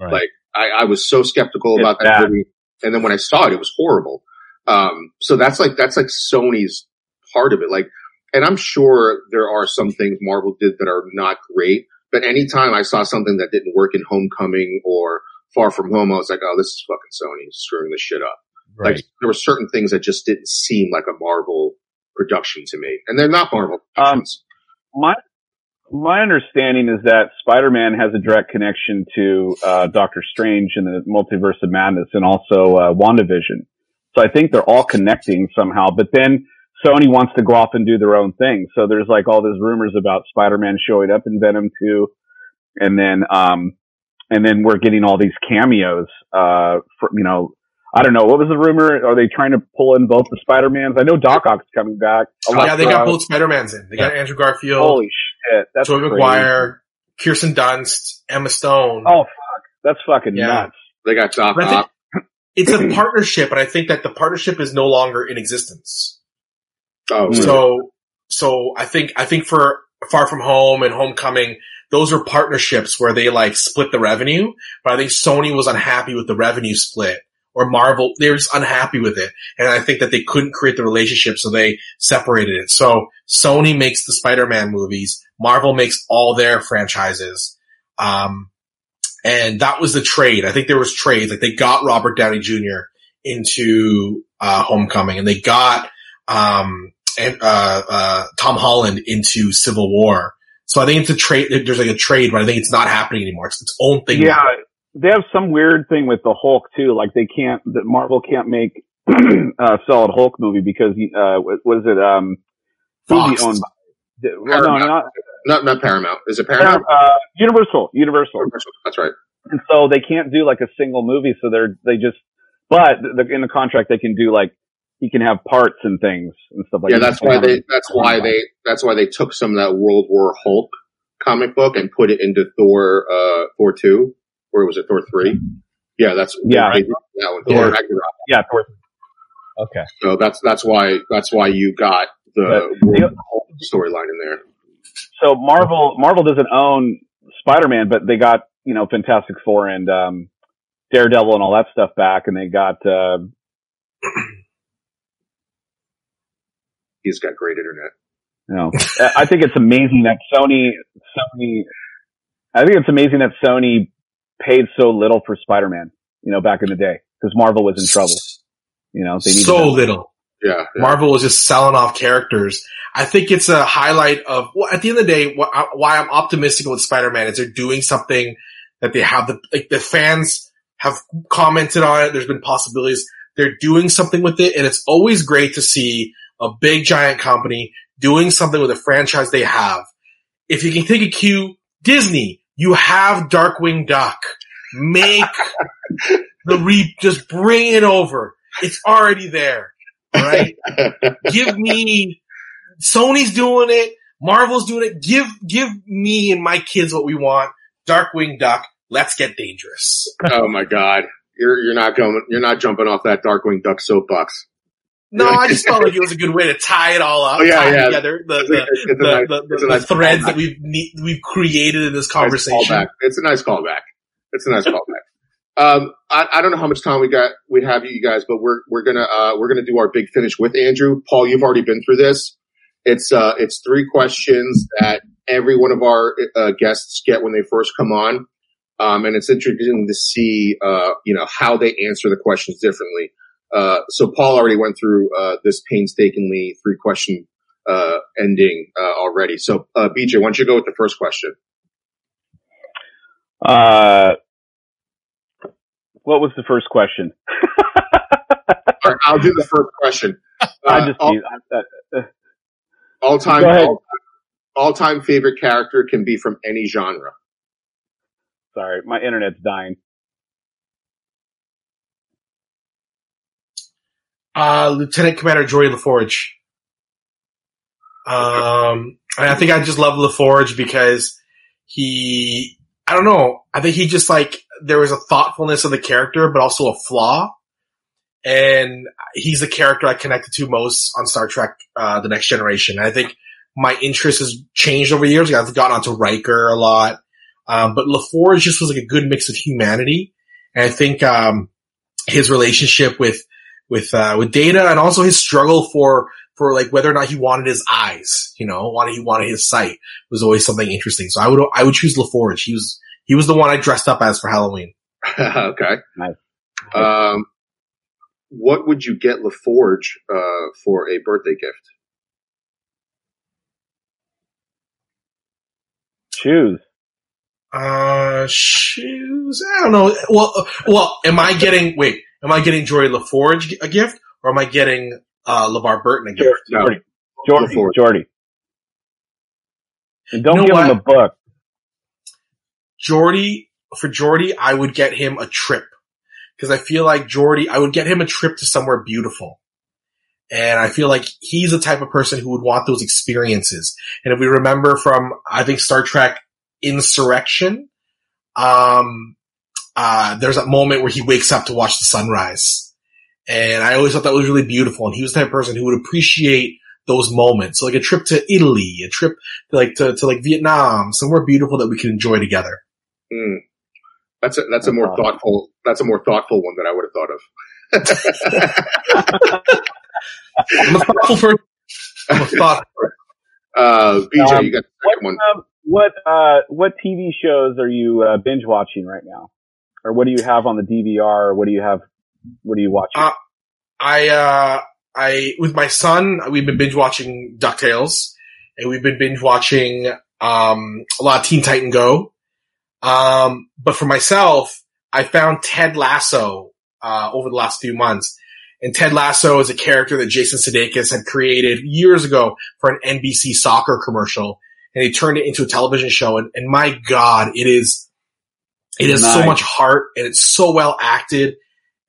Right. Like, I, I was so skeptical It's about that bad. movie, and then when I saw it, it was horrible. Um, so that's like that's like Sony's part of it. Like, and I'm sure there are some things Marvel did that are not great, but anytime I saw something that didn't work in Homecoming or Far From Home, I was like, oh, this is fucking Sony screwing this shit up. right. Like, there were certain things that just didn't seem like a Marvel production to me, and they're not Marvel Um. My my understanding is that Spider-Man has a direct connection to uh, Doctor Strange and the Multiverse of Madness, and also uh, WandaVision. So I think they're all connecting somehow. But then Sony wants to go off and do their own thing. So there's like all these rumors about Spider-Man showing up in Venom 2, and then um, and then we're getting all these cameos. Uh, for, you know, I don't know what was the rumor. Are they trying to pull in both the Spider-Mans? I know Doc Ock's coming back. Oh, yeah, they got uh, both Spider-Mans in. They got Andrew Garfield, Holy shit! That's Tobey crazy. Maguire, Kirsten Dunst, Emma Stone. Oh fuck, that's fucking Yeah. nuts. They got Doc But Ock. It's a partnership, and I think that the partnership is no longer in existence. Oh, really? So, so I think, I think for Far From Home and Homecoming, those are partnerships where they like split the revenue, but I think Sony was unhappy with the revenue split or Marvel, they were just unhappy with it. And I think that they couldn't create the relationship, so they separated it. So Sony makes the Spider-Man movies, Marvel makes all their franchises. Um, and that was the trade. I think there was trades. Like they got Robert Downey Jr. into, uh, Homecoming and they got, um, and, uh, uh, Tom Holland into Civil War. So I think it's a trade. There's like a trade, but I think it's not happening anymore. It's its own thing. Yeah, now. They have some weird thing with the Hulk too. Like they can't, that Marvel can't make a solid Hulk movie because uh, what what is it? Um, Fox. owned by? Well, no, not not not Paramount. Is it Paramount? uh, Universal. Universal. That's right. And so they can't do like a single movie. So they're they just, but the, in the contract they can do like he can have parts and things and stuff like yeah, that. that's why they. That's why they. That's why they took some of that World War Hulk comic book and put it into Thor. Uh, Thor two, or was it Thor three? Yeah, that's Yeah. did that one. Yeah. Thor Ragnarok. yeah. Thor- Okay. So that's that's why that's why you got the the- storyline in there. So Marvel Marvel doesn't own Spider-Man, but they got you know Fantastic Four and um, Daredevil and all that stuff back, and they got uh, he's got great internet. No, I think it's amazing that Sony, Sony, I think it's amazing that Sony paid so little for Spider-Man, you know, back in the day because Marvel was in trouble. You know, they so that. little. Yeah, yeah. Marvel was just selling off characters. I think it's a highlight of, well, at the end of the day, wh- uh, why I'm optimistic with Spider-Man is they're doing something that they have the, like the fans have commented on it. There's been possibilities. They're doing something with it and it's always great to see a big giant company doing something with a franchise they have. If you can take a cue, Disney, you have Darkwing Duck. Make the re, just bring it over. It's already there. Right? give me Sony's doing it, Marvel's doing it. Give give me and my kids what we want. Darkwing Duck. Let's get dangerous. oh my god, you're you're not going, you're not jumping off that Darkwing Duck soapbox. No, I just felt like it was a good way to tie it all up, Oh, yeah, tie yeah. together the the, a- it's a the, nice- the, nice threads callback. that we've ne- we've created in this Nice conversation. callback. It's a nice callback. It's a nice callback. Um, I, I don't know how much time we got, we have you guys, but we're, we're gonna, uh, we're gonna do our big finish with Andrew. Paul, you've already been through this. It's, uh, it's three questions that every one of our, uh, guests get when they first come on. Um, and it's interesting to see, uh, you know, how they answer the questions differently. Uh, so Paul already went through, uh, this painstakingly three question, uh, ending, uh, already. So, uh, BJ, why don't you go with the first question? Uh, what was the first question? Right, I'll do the first question. I just all, uh, all time, all, all time favorite character can be from any genre. sorry, my internet's dying. Uh, Lieutenant Commander Geordi LaForge. Um, I think I just love LaForge because he, I don't know, I think he just like, there was a thoughtfulness of the character, but also a flaw. And he's the character I connected to most on Star Trek, uh, The Next Generation. And I think my interest has changed over years. I've gotten onto Riker a lot. Um, but LaForge just was like a good mix of humanity. And I think, um, his relationship with, with uh, with Data and also his struggle for for like whether or not he wanted his eyes, you know, wanted he wanted his sight was always something interesting. So I would I would choose LaForge. He was he was the one I dressed up as for Halloween. okay. Nice. Um, what would you get LaForge, uh, for a birthday gift? Shoes. Uh, shoes. I don't know. Well, uh, well, am I getting wait? Am I getting Geordi LaForge a gift or am I getting uh LeVar Burton a gift? No. Geordi. Geordi. Geordi. And don't You know give him a book. Geordi, for Geordi, I would get him a trip. Cause I feel like Geordi, I would get him a trip to somewhere beautiful. And I feel like he's the type of person who would want those experiences. And if we remember from, I think Star Trek Insurrection, um, uh, there's that moment where he wakes up to watch the sunrise. And I always thought that was really beautiful. And he was the type of person who would appreciate those moments. So like a trip to Italy, a trip to like to, to like Vietnam, somewhere beautiful that we can enjoy together. Hmm. That's a, that's a more awesome. thoughtful, that's a more thoughtful one than I would have thought of. I'm a thoughtful person. I'm a thoughtful Uh, BJ, Um, you got the What second one. um, what uh what TV shows are you uh, binge watching right now, or what do you have on the DVR? What do you have? What do you watch? Uh, I, uh, I, with my son, we've been binge watching DuckTales and we've been binge watching, um, a lot of Teen Titan Go. Um, but for myself, I found Ted Lasso, uh, over the last few months. And Ted Lasso is a character that Jason Sudeikis had created years ago for an NBC soccer commercial. And he turned it into a television show. And, and my God, it is, it has so much heart and it's so well acted.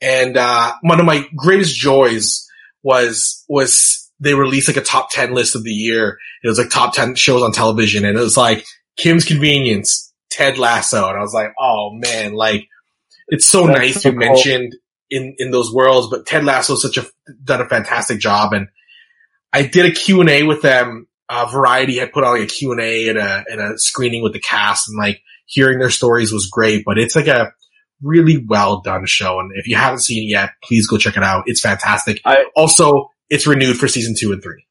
And, uh, one of my greatest joys was, was they released like a top 10 list of the year. It was like top 10 shows on television and it was like Kim's Convenience, Ted Lasso. And I was like, oh man, like it's so That's nice so you cool. mentioned in, in those worlds, but Ted Lasso such a, done a fantastic job. And I did a Q and A with them. Uh, Variety had put on like a Q and A and a, and a screening with the cast and like hearing their stories was great, but it's like a really well done show. And if you haven't seen it yet, please go check it out. It's fantastic. I- also, it's renewed for season two and three.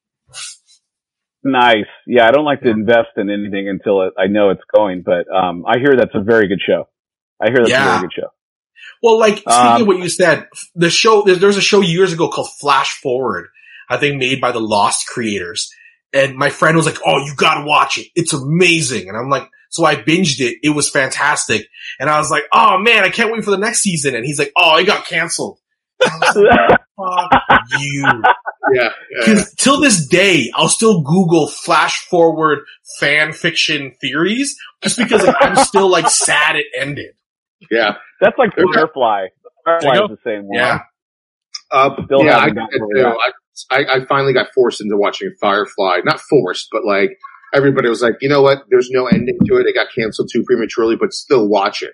Nice. Yeah, I don't like to invest in anything until it, I know it's going, but um, I hear that's a very good show. I hear that's a very good show. Well, like speaking Um, of what you said, the show there's, there's a show years ago called Flash Forward, I think made by the Lost creators, and my friend was like, "Oh, you gotta watch it! It's amazing!" And I'm like, so I binged it. It was fantastic, and I was like, "Oh man, I can't wait for the next season." And he's like, "Oh, it got canceled." Like, Fuck you. Yeah, yeah. Because till this day, I'll still Google flash forward fan fiction theories just because like, I'm still like sad it ended. yeah. That's like There you. Firefly. Firefly is the same one. Yeah. Uh, Still yeah, I, haven't did gotten that over too. I, I, I finally got forced into watching Firefly. Not forced, but like everybody was like, you know what? There's no ending to it. It got canceled too prematurely, but still watch it.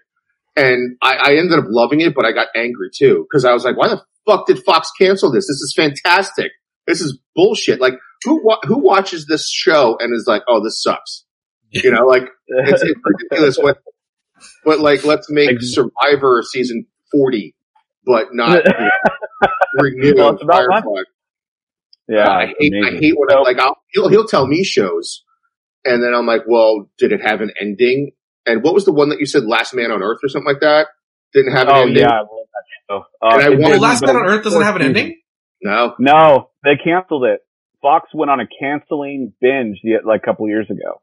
And I, I ended up loving it, but I got angry too because I was like, why the fuck did Fox cancel this? This is fantastic. This is bullshit. Like who wa- who watches this show and is like, oh, this sucks? You know, like it's, it's ridiculous. What, but like, let's make Survivor season forty, but not you know, renew Well, Firefly. yeah, I hate, I hate when I like I'll, he'll he'll tell me shows, and then I'm like, well, did it have an ending? And what was the one that you said, Last Man on Earth or something like that? Didn't have an Oh ending. yeah, I love that show. Uh, And I it want- Oh, Last Man on Earth doesn't have an ending? No, No, they canceled it. Fox went on a canceling binge the, like a couple years ago.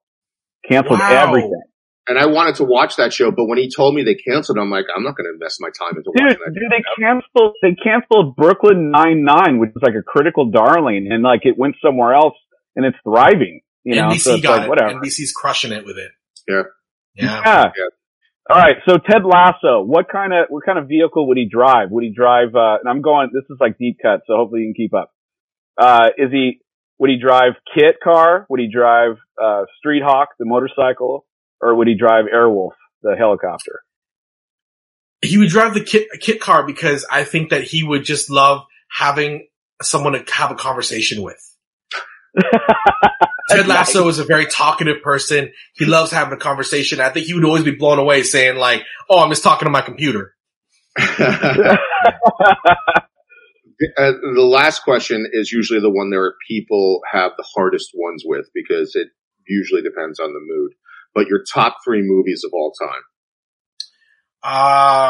Canceled Wow. everything. and I wanted to watch that show, but when he told me they canceled, I'm like, I'm not going to invest my time into Dude, watching that. dude, they canceled they canceled Brooklyn Nine Nine, which is like a critical darling, and like it went somewhere else, and it's thriving. You know, NBC so it's got like it. whatever. NBC's crushing it with it. Yeah. Yeah. Yeah. Yeah. All right. So Ted Lasso, what kind of what kind of vehicle would he drive? Would he drive? Uh, and I'm going. This is like deep cut, so hopefully you can keep up. Uh, is he? Would he drive KITT car? Would he drive uh, Street Hawk, the motorcycle, or would he drive Airwolf, the helicopter? He would drive the KITT, KITT car because I think that he would just love having someone to have a conversation with. Ted Lasso is a very talkative person. He loves having a conversation. I think he would always be blown away saying like, "Oh, I'm just talking to my computer." Uh, the last question is usually the one where people have the hardest ones with because it usually depends on the mood. But your top three movies of all time.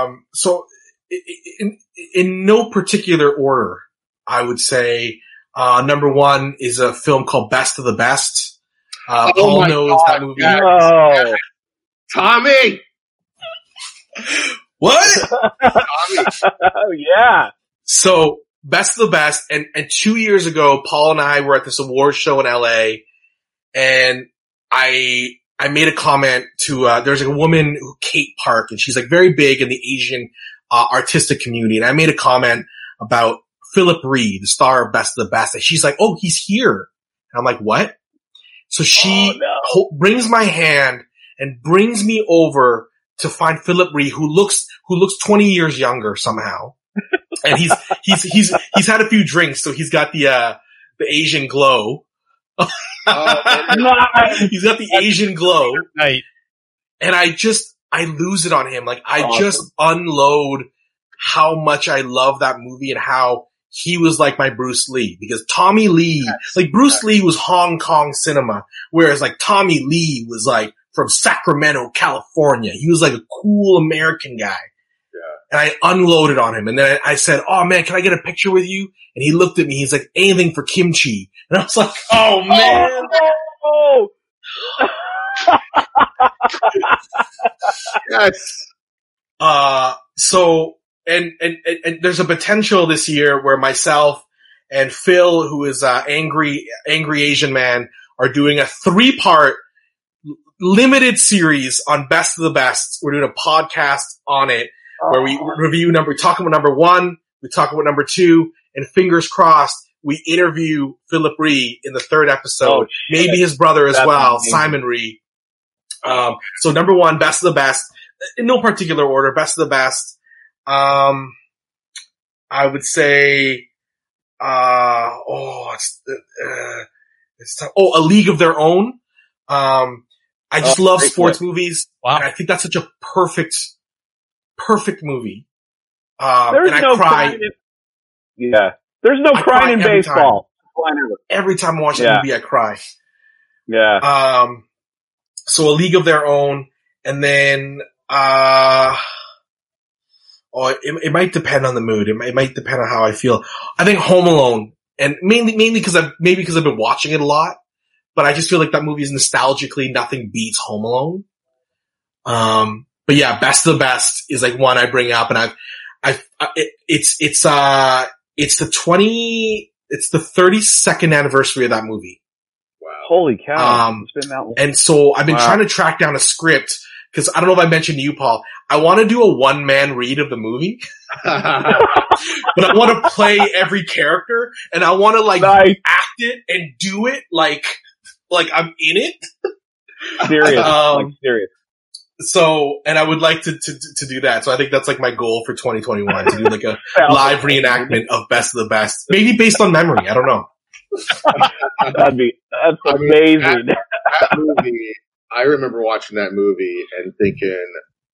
Um, so i- i- in, in no particular order, I would say, uh, number one is a film called Best of the Best. Uh, Oh Paul knows God, that movie. yes. oh, Tommy! What? oh yeah. So best of the best. And, and two years ago, Paul and I were at this award show in LA and I, I made a comment to, uh, there's a woman, Kate Park, and she's like very big in the Asian, uh, artistic community. And I made a comment about Phillip Rhee, the star of Best of the Best. And she's like, Oh, he's here. And I'm like, what? So she Oh, no. ho- brings my hand and brings me over to find Phillip Rhee, who looks who looks 20 years younger somehow. and he's he's he's he's had a few drinks, so he's got the uh the Asian glow. Nice. he's got the Asian glow, Right. and I just I lose it on him. Like I Awesome. just unload how much I love that movie and how he was like my Bruce Lee because Tommy Lee, like Bruce Lee was Hong Kong cinema, whereas like Tommy Lee was like from Sacramento, California. He was like a cool American guy. And I unloaded on him and then I said, Oh man, can I get a picture with you? And he looked at me. He's like, anything for kimchi. And I was like, Oh man. Oh, Yes. Uh, so, and, and, and, there's a potential this year where myself and Phil, who is, uh, angry, angry Asian man, are doing a three part limited series on best of the best. We're doing a podcast on it where we review number, we talk about number one, we talk about number two, and fingers crossed, we interview Phillip Rhee in the third episode. Oh, maybe his brother as That's well, amazing. Simon Rhee. Um, so number one, best of the best, in no particular order, best of the best. Um, I would say, uh, oh, it's, uh, it's tough. oh, a league of their own. Um, I just Oh, love sports flick. movies, Wow. and I think that's such a perfect, perfect movie. Um, There's and I no cry crying. In, yeah, there's no I crying cry in every baseball. Flying over. every time I watch the Yeah. movie. I cry. Yeah. Um, so a league of their own, and then uh, oh, it, it might depend on the mood. It might, it might depend on how I feel. I think Home Alone, and mainly mainly because I've maybe because I've been watching it a lot, but I just feel like that movie is nostalgically nothing beats Home Alone. Um, but yeah, Best of the Best is like one I bring up, and I've I've uh, it, it's it's uh it's the twenty it's the thirty second anniversary of that movie. Wow. Holy cow. Um, it's been that long. And so I've been Wow. trying to track down a script because I don't know if I mentioned to you, Paul. I want to do a one man read of the movie, but I want to play every character and I want to like nice. act it and do it like like I'm in it. Serious. Um, like serious. So, and I would like to, to to do that. So I think that's like my goal for 2021 to do like a live reenactment of Best of the Best, maybe based on memory. I don't know. That'd be, that's I mean, amazing. that movie, I remember watching that movie and thinking,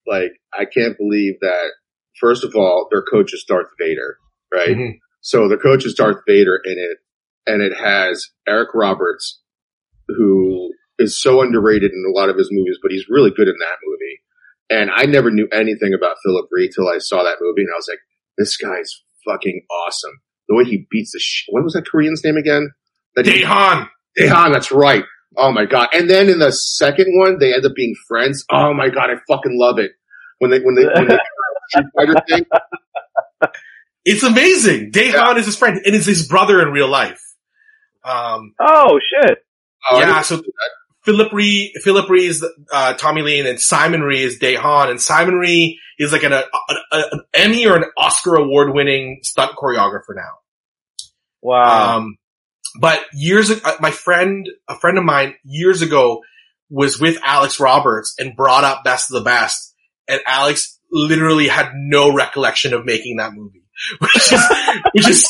like, I can't believe that. First of all, their coach is Darth Vader, right? Mhm. So the coach is Darth Vader in it, and it has Eric Roberts, who is so underrated in a lot of his movies, but he's really good in that movie. And I never knew anything about Phillip Rhee till I saw that movie, and I was like, this guy's fucking awesome. The way he beats the sh- what was that Korean's name again? That Daehan. Daehan, that's right. Oh my god! And then in the second one, they end up being friends. Oh my god, I fucking love it when they when they when they Street thing. It's amazing. Daehan is his friend and is his brother in real life. Um, oh shit. Oh, yeah, didn't- so Phillip Rhee, Phillip Rhee is uh, Tommy Lee, and Simon Rhee is Daehan, and Simon Rhee is like an, a, a, an Emmy or an Oscar award winning stunt choreographer now. Wow. Um, but years ago, uh, my friend, a friend of mine years ago was with Alex Roberts and brought up Best of the Best, and Alex literally had no recollection of making that movie, which is, which is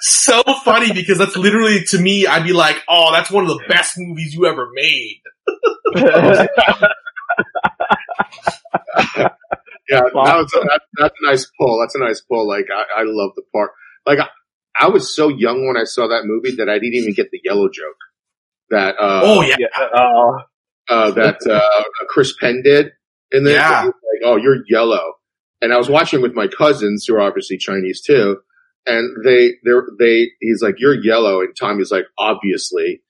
so funny because that's literally to me, I'd be like, oh, that's one of the best movies you ever made. yeah, that was a, that, that's a nice pull. That's a nice pull. Like I, I love the part. Like I, I was so young when I saw that movie that I didn't even get the yellow joke. That uh, Oh yeah. yeah. Oh. uh, that uh, Chris Penn did in there. Yeah. Like, oh, you're yellow. And I was watching with my cousins who are obviously Chinese too. And they, they're, they, he's like, you're yellow. And Tommy's like, obviously.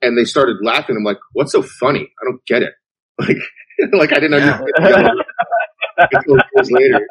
And they started laughing. I'm like, what's so funny? I don't get it. Like, like I didn't Yeah. understand yellow until years later.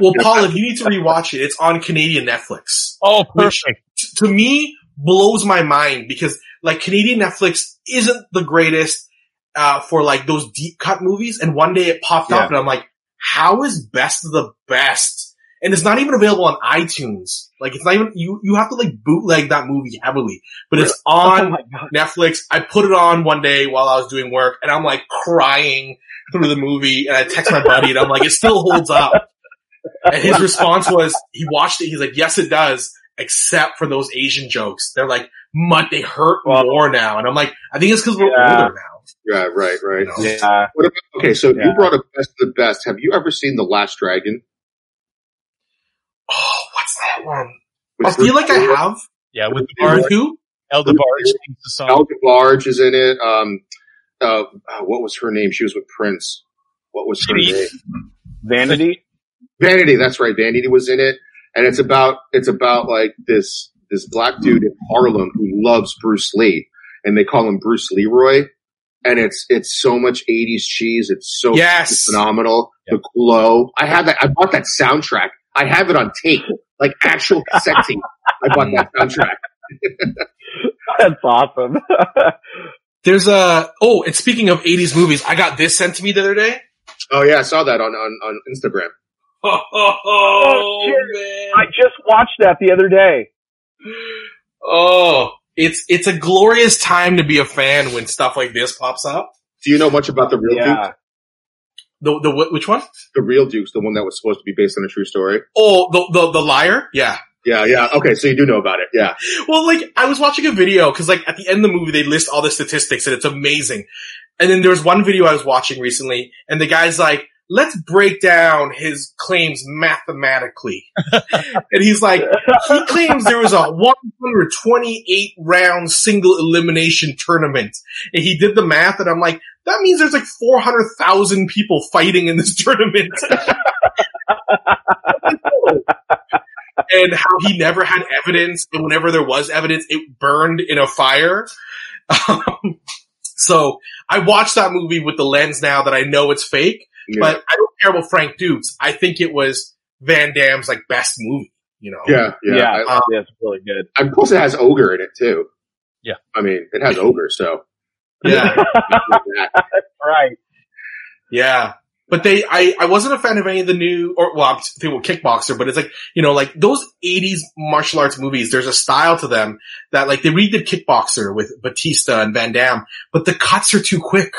Well, Paul, if you need to rewatch it, it's on Canadian Netflix. Oh, Which- perfect. t- to me blows my mind because like Canadian Netflix isn't the greatest uh, for like those deep cut movies. And one day it popped Yeah. up and I'm like, how is Best of the Best? And it's not even available on iTunes. Like it's not even, you, you have to like bootleg that movie heavily, but it's Oh on my god. Netflix. I put it on one day while I was doing work and I'm like crying through the movie and I text my buddy and I'm like, it still holds up. And his response was, he watched it. He's like, yes, it does, except for those Asian jokes. They're like, mud, they hurt Well- more now. And I'm like, I think it's because we're Yeah. older now. Yeah, right, right. You know? Yeah. What about, okay, so Yeah. you brought up best of the best. Have you ever seen The Last Dragon? Oh, what's that one? With I feel like I have. Yeah, with Or Barge, who? El DeBarge sings the song. El DeBarge is in it. Um, uh, uh, what was her name? She was with Prince. What was her name? Vanity. Vanity. That's right. Vanity was in it, and it's about it's about like this this black dude in Harlem who loves Bruce Lee, and they call him Bruce Leroy. And it's it's so much '80s cheese. It's so Yes. phenomenal. The glow. I had that. I bought that soundtrack. I have it on tape, like actual cassette tape. I bought that soundtrack. That's awesome. There's a, oh, and speaking of 80s movies, I got this sent to me the other day. Oh yeah, I saw that on on, on Instagram. Oh, Oh, shit. man. I just watched that the other day. Oh, it's, it's a glorious time to be a fan when stuff like this pops up. Do you know much about the real Yeah. Dux? The, the, which one? The real Dux, the one that was supposed to be based on a true story. Oh, the, the, the liar? Yeah. Yeah, yeah. Okay, so you do know about it. Yeah. Well, like, I was watching a video, cause like, at the end of the movie, they list all the statistics and it's amazing. And then there was one video I was watching recently, and the guy's like, let's break down his claims mathematically. and he's like, he claims there was a 128 round single elimination tournament. And he did the math and I'm like, that means there's like 400,000 people fighting in this tournament. and how he never had evidence, and whenever there was evidence, it burned in a fire. Um, so I watched that movie with the lens now that I know it's fake, Yeah. but I don't care about Frank Dux. I think it was Van Damme's like best movie. You know, yeah, yeah. Yeah, I, Uh, yeah, it's really good. I plus it has ogre in it too. Yeah. I mean, it has ogre, so yeah, right. yeah. But they, I, I wasn't a fan of any of the new, or well, I'm thinking Kickboxer, but it's like, you know, like those 80s martial arts movies, there's a style to them that like they redid Kickboxer with Batista and Van Damme, but the cuts are too quick.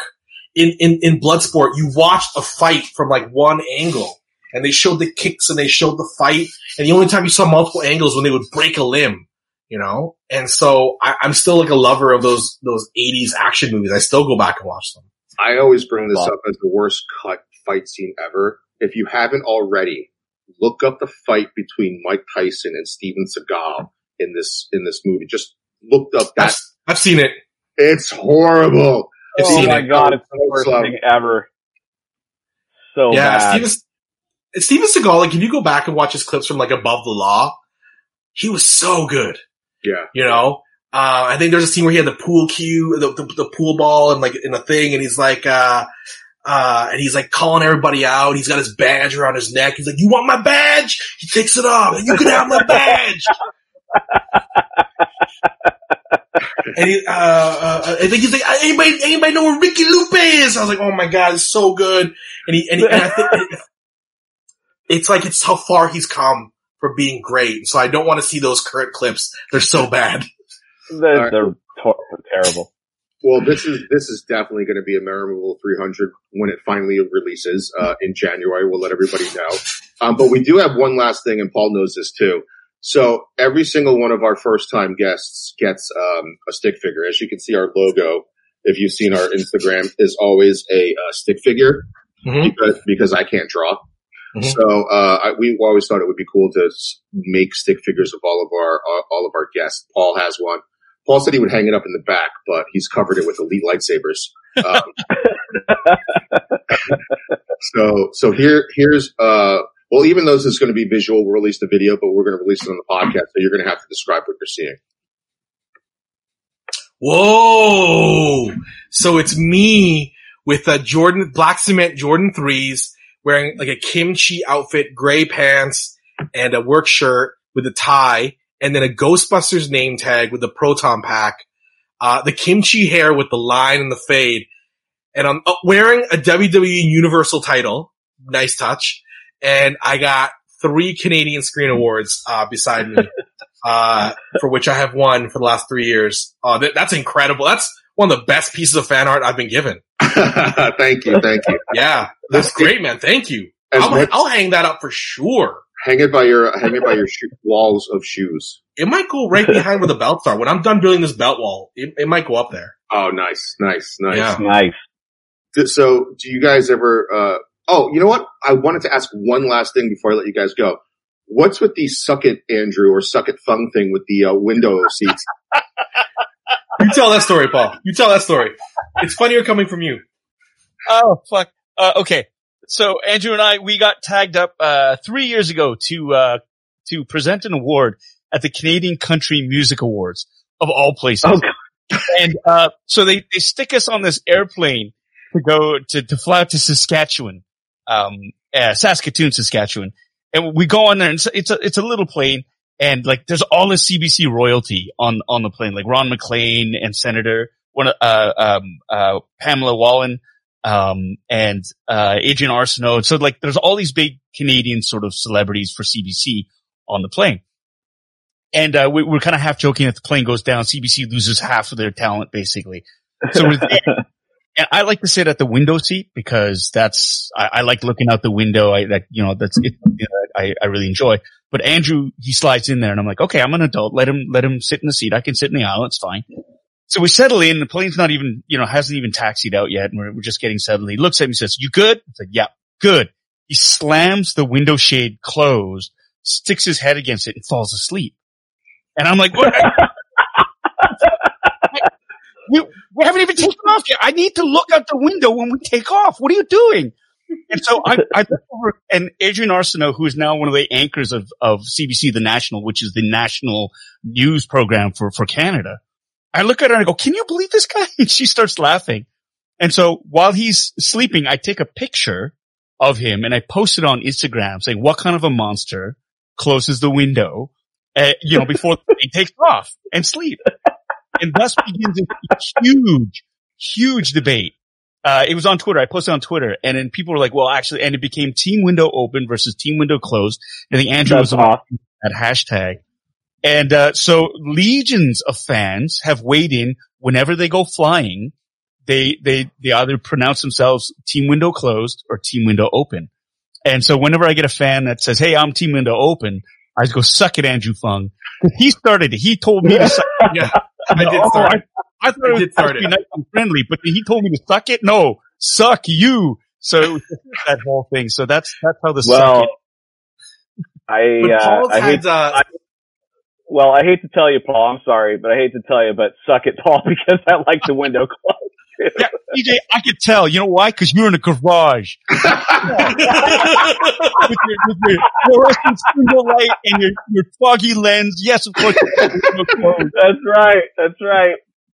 In, in, in Bloodsport, you watched a fight from like one angle and they showed the kicks and they showed the fight. And the only time you saw multiple angles when they would break a limb, you know? And so I, I'm still like a lover of those, those 80s action movies. I still go back and watch them. I always bring this Wow. up as the worst cut fight scene ever. If you haven't already, look up the fight between Mike Tyson and Steven Seagal in this in this movie. Just looked up that. I've, I've seen it. It's horrible. Oh I've oh seen my it. god, it's the worst slow. thing ever. So yeah, bad. Steven, Steven Seagal, like if you go back and watch his clips from like Above the Law, he was so good. Yeah. You know? Uh, I think there's a scene where he had the pool cue, the, the, the pool ball and like in a thing and he's like, uh, uh, and he's like calling everybody out. He's got his badge around his neck. He's like, you want my badge? He takes it off. You can have my badge. and he, uh, uh, I think he's like, anybody, anybody know where Ricky Lupe is? I was like, oh my god, it's so good. And he, and, he, and I think it- it's like it's how far he's come for being great. So I don't want to see those current clips. They're so bad. They're, they're to- terrible. Well, this is this is definitely going to be a memorable 300 when it finally releases uh, in January. We'll let everybody know. Um, but we do have one last thing, and Paul knows this too. So every single one of our first time guests gets um, a stick figure. As you can see, our logo, if you've seen our Instagram, is always a uh, stick figure Mhm. because because I can't draw. Mhm. So uh, I, we always thought it would be cool to make stick figures of all of our uh, all of our guests. Paul has one. Paul said he would hang it up in the back, but he's covered it with elite lightsabers. Um, so, so here, here's, uh, well, even though this is going to be visual, we'll release the video, but we're going to release it on the podcast. So you're going to have to describe what you're seeing. Whoa! So it's me with a Jordan, black cement Jordan threes, wearing like a kimchi outfit, gray pants, and a work shirt with a tie, and then a Ghostbusters name tag with the proton pack, uh, the kimchi hair with the line and the fade, and I'm uh, wearing a WWE Universal title. Nice touch. And I got three Canadian Screen Awards, uh, beside me. Uh, for which I have won for the last three years. Uh, that, that's incredible. That's one of the best pieces of fan art I've been given. thank you, thank you. Yeah, that's great, man. Thank you. I'll, much- I'll hang that up for sure. hang it by your hang it by your shoe, walls of shoes. It might go right behind where the belts are. When I'm done building this belt wall, it, it might go up there. Oh, nice, nice, nice. Yeah. Nice. So, do you guys ever? Uh, oh, you know what? I wanted to ask one last thing before I let you guys go. What's with the suck it Andrew or suck it thumb thing with the uh, window seats? You tell that story, Paul. You tell that story. It's funnier coming from you. Oh fuck. Uh, okay. So Andrew and I, we got tagged up uh, three years ago to uh, to present an award at the Canadian Country Music Awards of all places. Oh. And uh, so they they stick us on this airplane to go to to fly out to Saskatchewan, um, uh, Saskatoon, Saskatchewan, and we go on there. And it's, it's a it's a little plane, and like there's all this CBC royalty on on the plane, like Ron MacLean and Senator one uh um uh Pamela Wallin um, and uh, Adrienne Arsenault. So like, there's all these big Canadian sort of celebrities for CBC on the plane. And uh, we, we're kind of half joking that the plane goes down, CBC loses half of their talent, basically. So we're there. And I like to sit at the window seat because that's I, I like looking out the window. I that you know that's it, you know, I I really enjoy. But Andrew he slides in there, and I'm like, okay, I'm an adult. Let him let him sit in the seat. I can sit in the aisle. It's fine. So we settle in. The plane's not even, you know, hasn't even taxied out yet. And we're, we're just getting settled. He looks at me and says, you good? I said, yeah. Good. He slams the window shade closed, sticks his head against it and falls asleep. And I'm like, what? we, we haven't even taken off yet. I need to look out the window when we take off. What are you doing? And so I, I over and Adrienne Arsenault, who is now one of the anchors of, of CBC The National, which is the national news program for, for Canada. I look at her and I go, can you believe this guy? And she starts laughing. And so while he's sleeping, I take a picture of him and I post it on Instagram saying, what kind of a monster closes the window, uh, you know, before he takes off and sleep. And thus begins a huge, huge debate. Uh, it was on Twitter. I posted on Twitter and then people were like, well, actually, and it became team window open versus team window closed. I think Andrew That's was on that hashtag. And, uh, so legions of fans have weighed in whenever they go flying. They, they, they either pronounce themselves team window closed or team window open. And so whenever I get a fan that says, Hey, I'm team window open, I just go suck it, Andrew Phung. He started it. He told me to suck Yeah, I did Oh, start. I, I thought it was did supposed start to be nice and friendly, but he told me to suck it. No, suck you. So it was that whole thing. So that's, that's how the suck it. I, uh, I hate, uh, I- well, I hate to tell you, Paul, I'm sorry, but I hate to tell you, but suck it, Paul, because I like the window closed. Yeah, DJ, I could tell. You know why? Cause you're in a garage with your, with your fluorescent single light and your, your foggy lens. Yes, of course. That's right. That's right.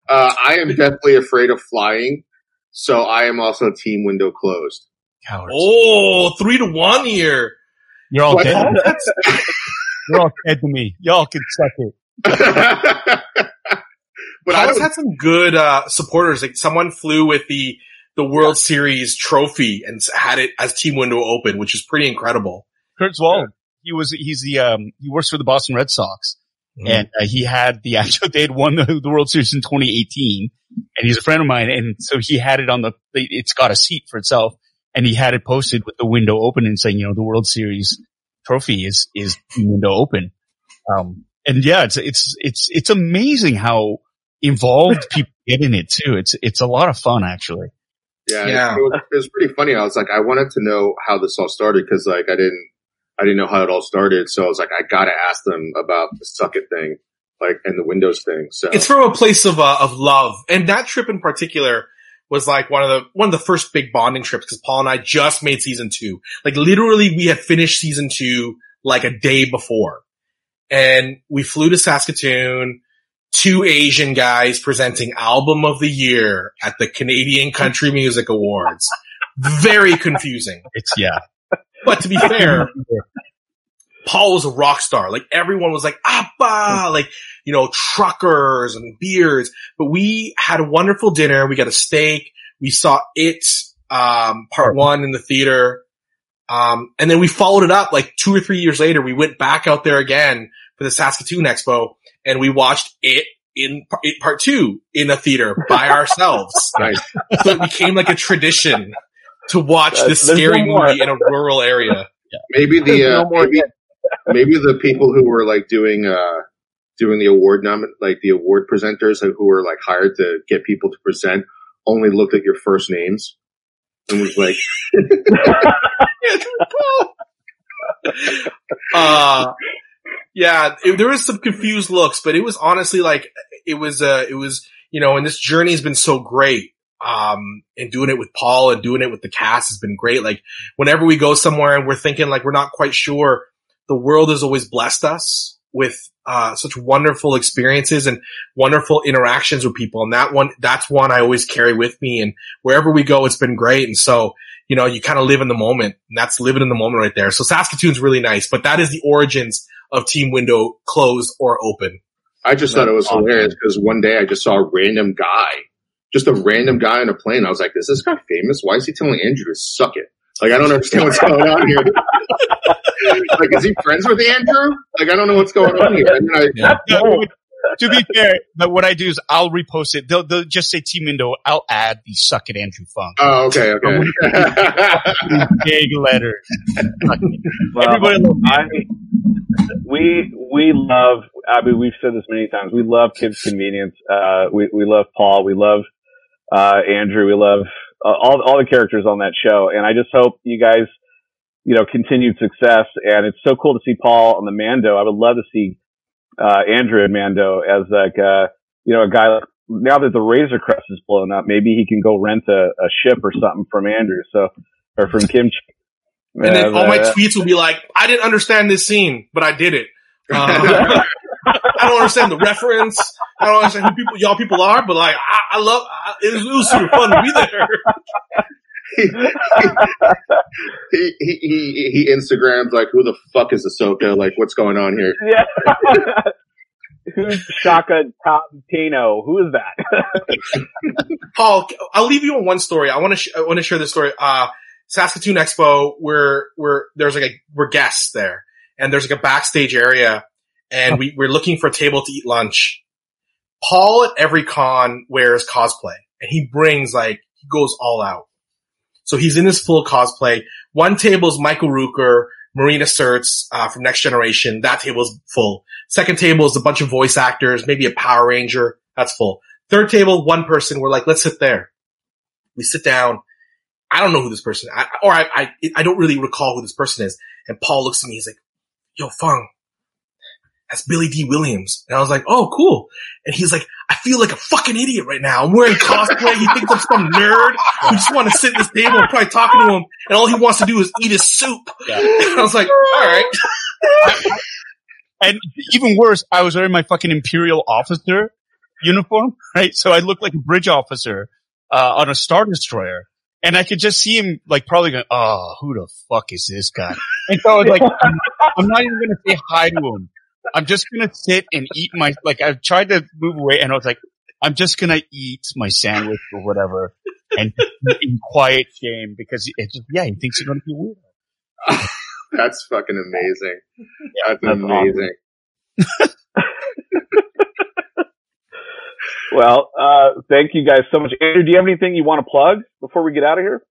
Uh, I am definitely afraid of flying, so I am also team window closed. Cowards. oh, three to one here. You're all What? dead. You're all dead to me. Y'all can suck it. but I Paul's don't, had some good uh, supporters. Like someone flew with the the World Series trophy and had it as team window open, which is pretty incredible. Kurt Zwald. He was, he's the, um, he works for the Boston Red Sox. Mhm. and uh, he had the actual they had won the, the World Series in 2018, and he's a friend of mine, and so he had it on the it's got a seat for itself, and he had it posted with the window open and saying, you know, the World Series trophy is is window open, um, and yeah, it's it's it's it's amazing how involved people get in it too. It's it's a lot of fun actually. yeah, Yeah. It, was, it was pretty funny. I was like, I wanted to know how this all started because like I didn't, I didn't know how it all started. So I was like, I gotta ask them about the suck it thing, like, and the Windows thing. So It's from a place of uh, of love, and that trip in particular was like one of the one of the first big bonding trips because Paul and I just made season two. Like literally, we had finished season two like a day before, and we flew to Saskatoon. Two Asian guys presenting album of the year at the Canadian Country Music Awards. Very confusing. It's yeah. But to be fair, Paul was a rock star. Like everyone was like, Appa, like, you know, truckers and beers. But we had a wonderful dinner. We got a steak. We saw it, um, part one in the theater. Um, and then we followed it up like two or three years later. We went back out there again for the Saskatoon Expo and we watched it in par- in part two in a theater by ourselves. nice. so it became like a tradition to watch Uh, this scary no movie in a rural area. Maybe the, uh, no maybe, maybe the people who were like doing, uh, doing the award nomin, like the award presenters who were like hired to get people to present only looked at your first names and was like, uh, yeah, it, there was some confused looks, but it was honestly like, it was, uh, it was, you know, and this journey has been so great. Um, and doing it with Paul and doing it with the cast has been great. Like whenever we go somewhere and we're thinking like we're not quite sure, the world has always blessed us with, uh, such wonderful experiences and wonderful interactions with people. And that one, that's one I always carry with me. And wherever we go, it's been great. And so, you know, you kind of live in the moment and that's living in the moment right there. So Saskatoon's really nice, but that is the origins of team window closed or open. I just thought it was Awesome. hilarious because one day I just saw a random guy, just a random guy on a plane. I was like, is this guy famous? Why is he telling Andrew to suck it? Like, I don't understand what's going on here. like, is he friends with Andrew? Like, I don't know what's going on here. And then I, Yeah. No, to be fair, but what I do is I'll repost it. They'll, they'll just say Team Window. I'll add the suck it Andrew Phung. oh, okay, okay. Big letter. Well, Everybody loves I, we we love. I mean, we've said this many times. We love Kim's Convenience. Uh, we we love Paul. We love uh, Andrew. We love uh, all all the characters on that show, and I just hope you guys, you know, continued success. And it's so cool to see Paul on the Mando. I would love to see uh, Andrew Mando as like uh, you know a guy. Like, now that the Razor Crest is blown up, maybe he can go rent a, a ship or something from Andrew. So or from Kimchi. And then all my tweets will be like, I didn't understand this scene, but I did it. Uh, I don't understand the reference. I don't understand who people, y'all people are, but like, I, I love, I, it, was, it was super fun to be there. he, he, he, he Instagrams like, who the fuck is Ahsoka? Like, what's going on here? Yeah. Who's Ahsoka Tano? Who is that? Paul, I'll leave you on one story. I want to, sh- I want to share this story. Uh, Saskatoon Expo, we're, we're, there's like a, we're guests there and there's like a backstage area and we, we're looking for a table to eat lunch. Paul at every con wears cosplay and he brings like, he goes all out. So he's in his full cosplay. One table is Michael Rooker, Marina Sirtis, uh, from Next Generation. That table is full. Second table is a bunch of voice actors, maybe a Power Ranger. That's full. Third table, one person. We're like, let's sit there. We sit down. I don't know who this person, I, or I, I, I don't really recall who this person is. And Paul looks at me. He's like, yo, Phung, that's Billy Dee Williams. And I was like, oh, cool. And he's like, I feel like a fucking idiot right now. I'm wearing cosplay. he thinks I'm some nerd who just want to sit at this table and probably talking to him. And all he wants to do is eat his soup. Yeah. And I was like, all right. and even worse, I was wearing my fucking Imperial officer uniform, right? So I looked like a bridge officer, uh, on a Star Destroyer. And I could just see him like probably going, oh, who the fuck is this guy? And so I was like, I'm, I'm not even going to say hi to him. I'm just going to sit and eat my, like I've tried to move away and I was like, I'm just going to eat my sandwich or whatever and in quiet shame because it's just, yeah, he thinks you're going to be weird. That's fucking amazing. Yeah, that's, that's, amazing. Awesome. well, uh, thank you guys so much. Andrew, do you have anything you want to plug before we get out of here?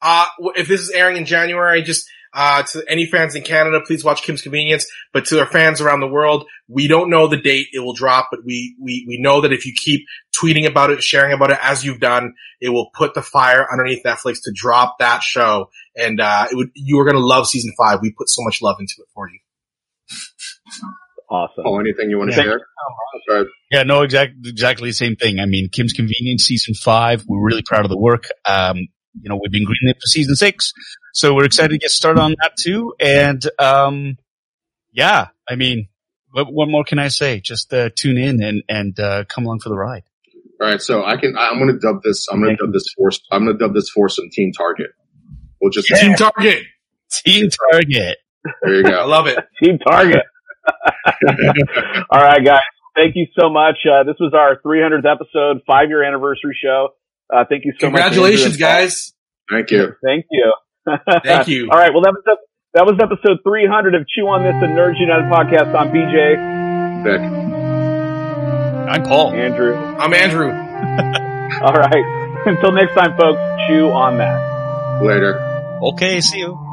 Uh, if this is airing in January, just, uh, to any fans in Canada, please watch Kim's Convenience. But to our fans around the world, we don't know the date it will drop, but we, we, we know that if you keep tweeting about it, sharing about it as you've done, it will put the fire underneath Netflix to drop that show. And, uh, it would, you are going to love season five. We put so much love into it for you. Awesome. Oh, anything you want to yeah. share? Yeah, no, exactly, exactly the same thing. I mean, Kim's Convenience season five. We're really proud of the work. Um, you know, we've been greenlit for season six, so we're excited to get started on that too. And um, yeah, I mean, what, what more can I say? Just uh, tune in and and uh, come along for the ride. All right, so I can. I'm going to dub this. I'm going to dub this force. I'm going to dub this force and Team Target. We'll just yeah. Team Target. Team Target. There you go. I love it. Team Target. All right, guys. Thank you so much. Uh, this was our 300th episode, five year anniversary show. Uh, thank you so Congratulations, much. Congratulations, guys. Thank you. Thank you. Thank you. All right. Well, that was, that was episode 300 of Chew on This and Nerds United podcast. I'm BJ. Vic. I'm Paul. Andrew. I'm Andrew. All right. Until next time, folks, chew on that. Later. Okay. See you.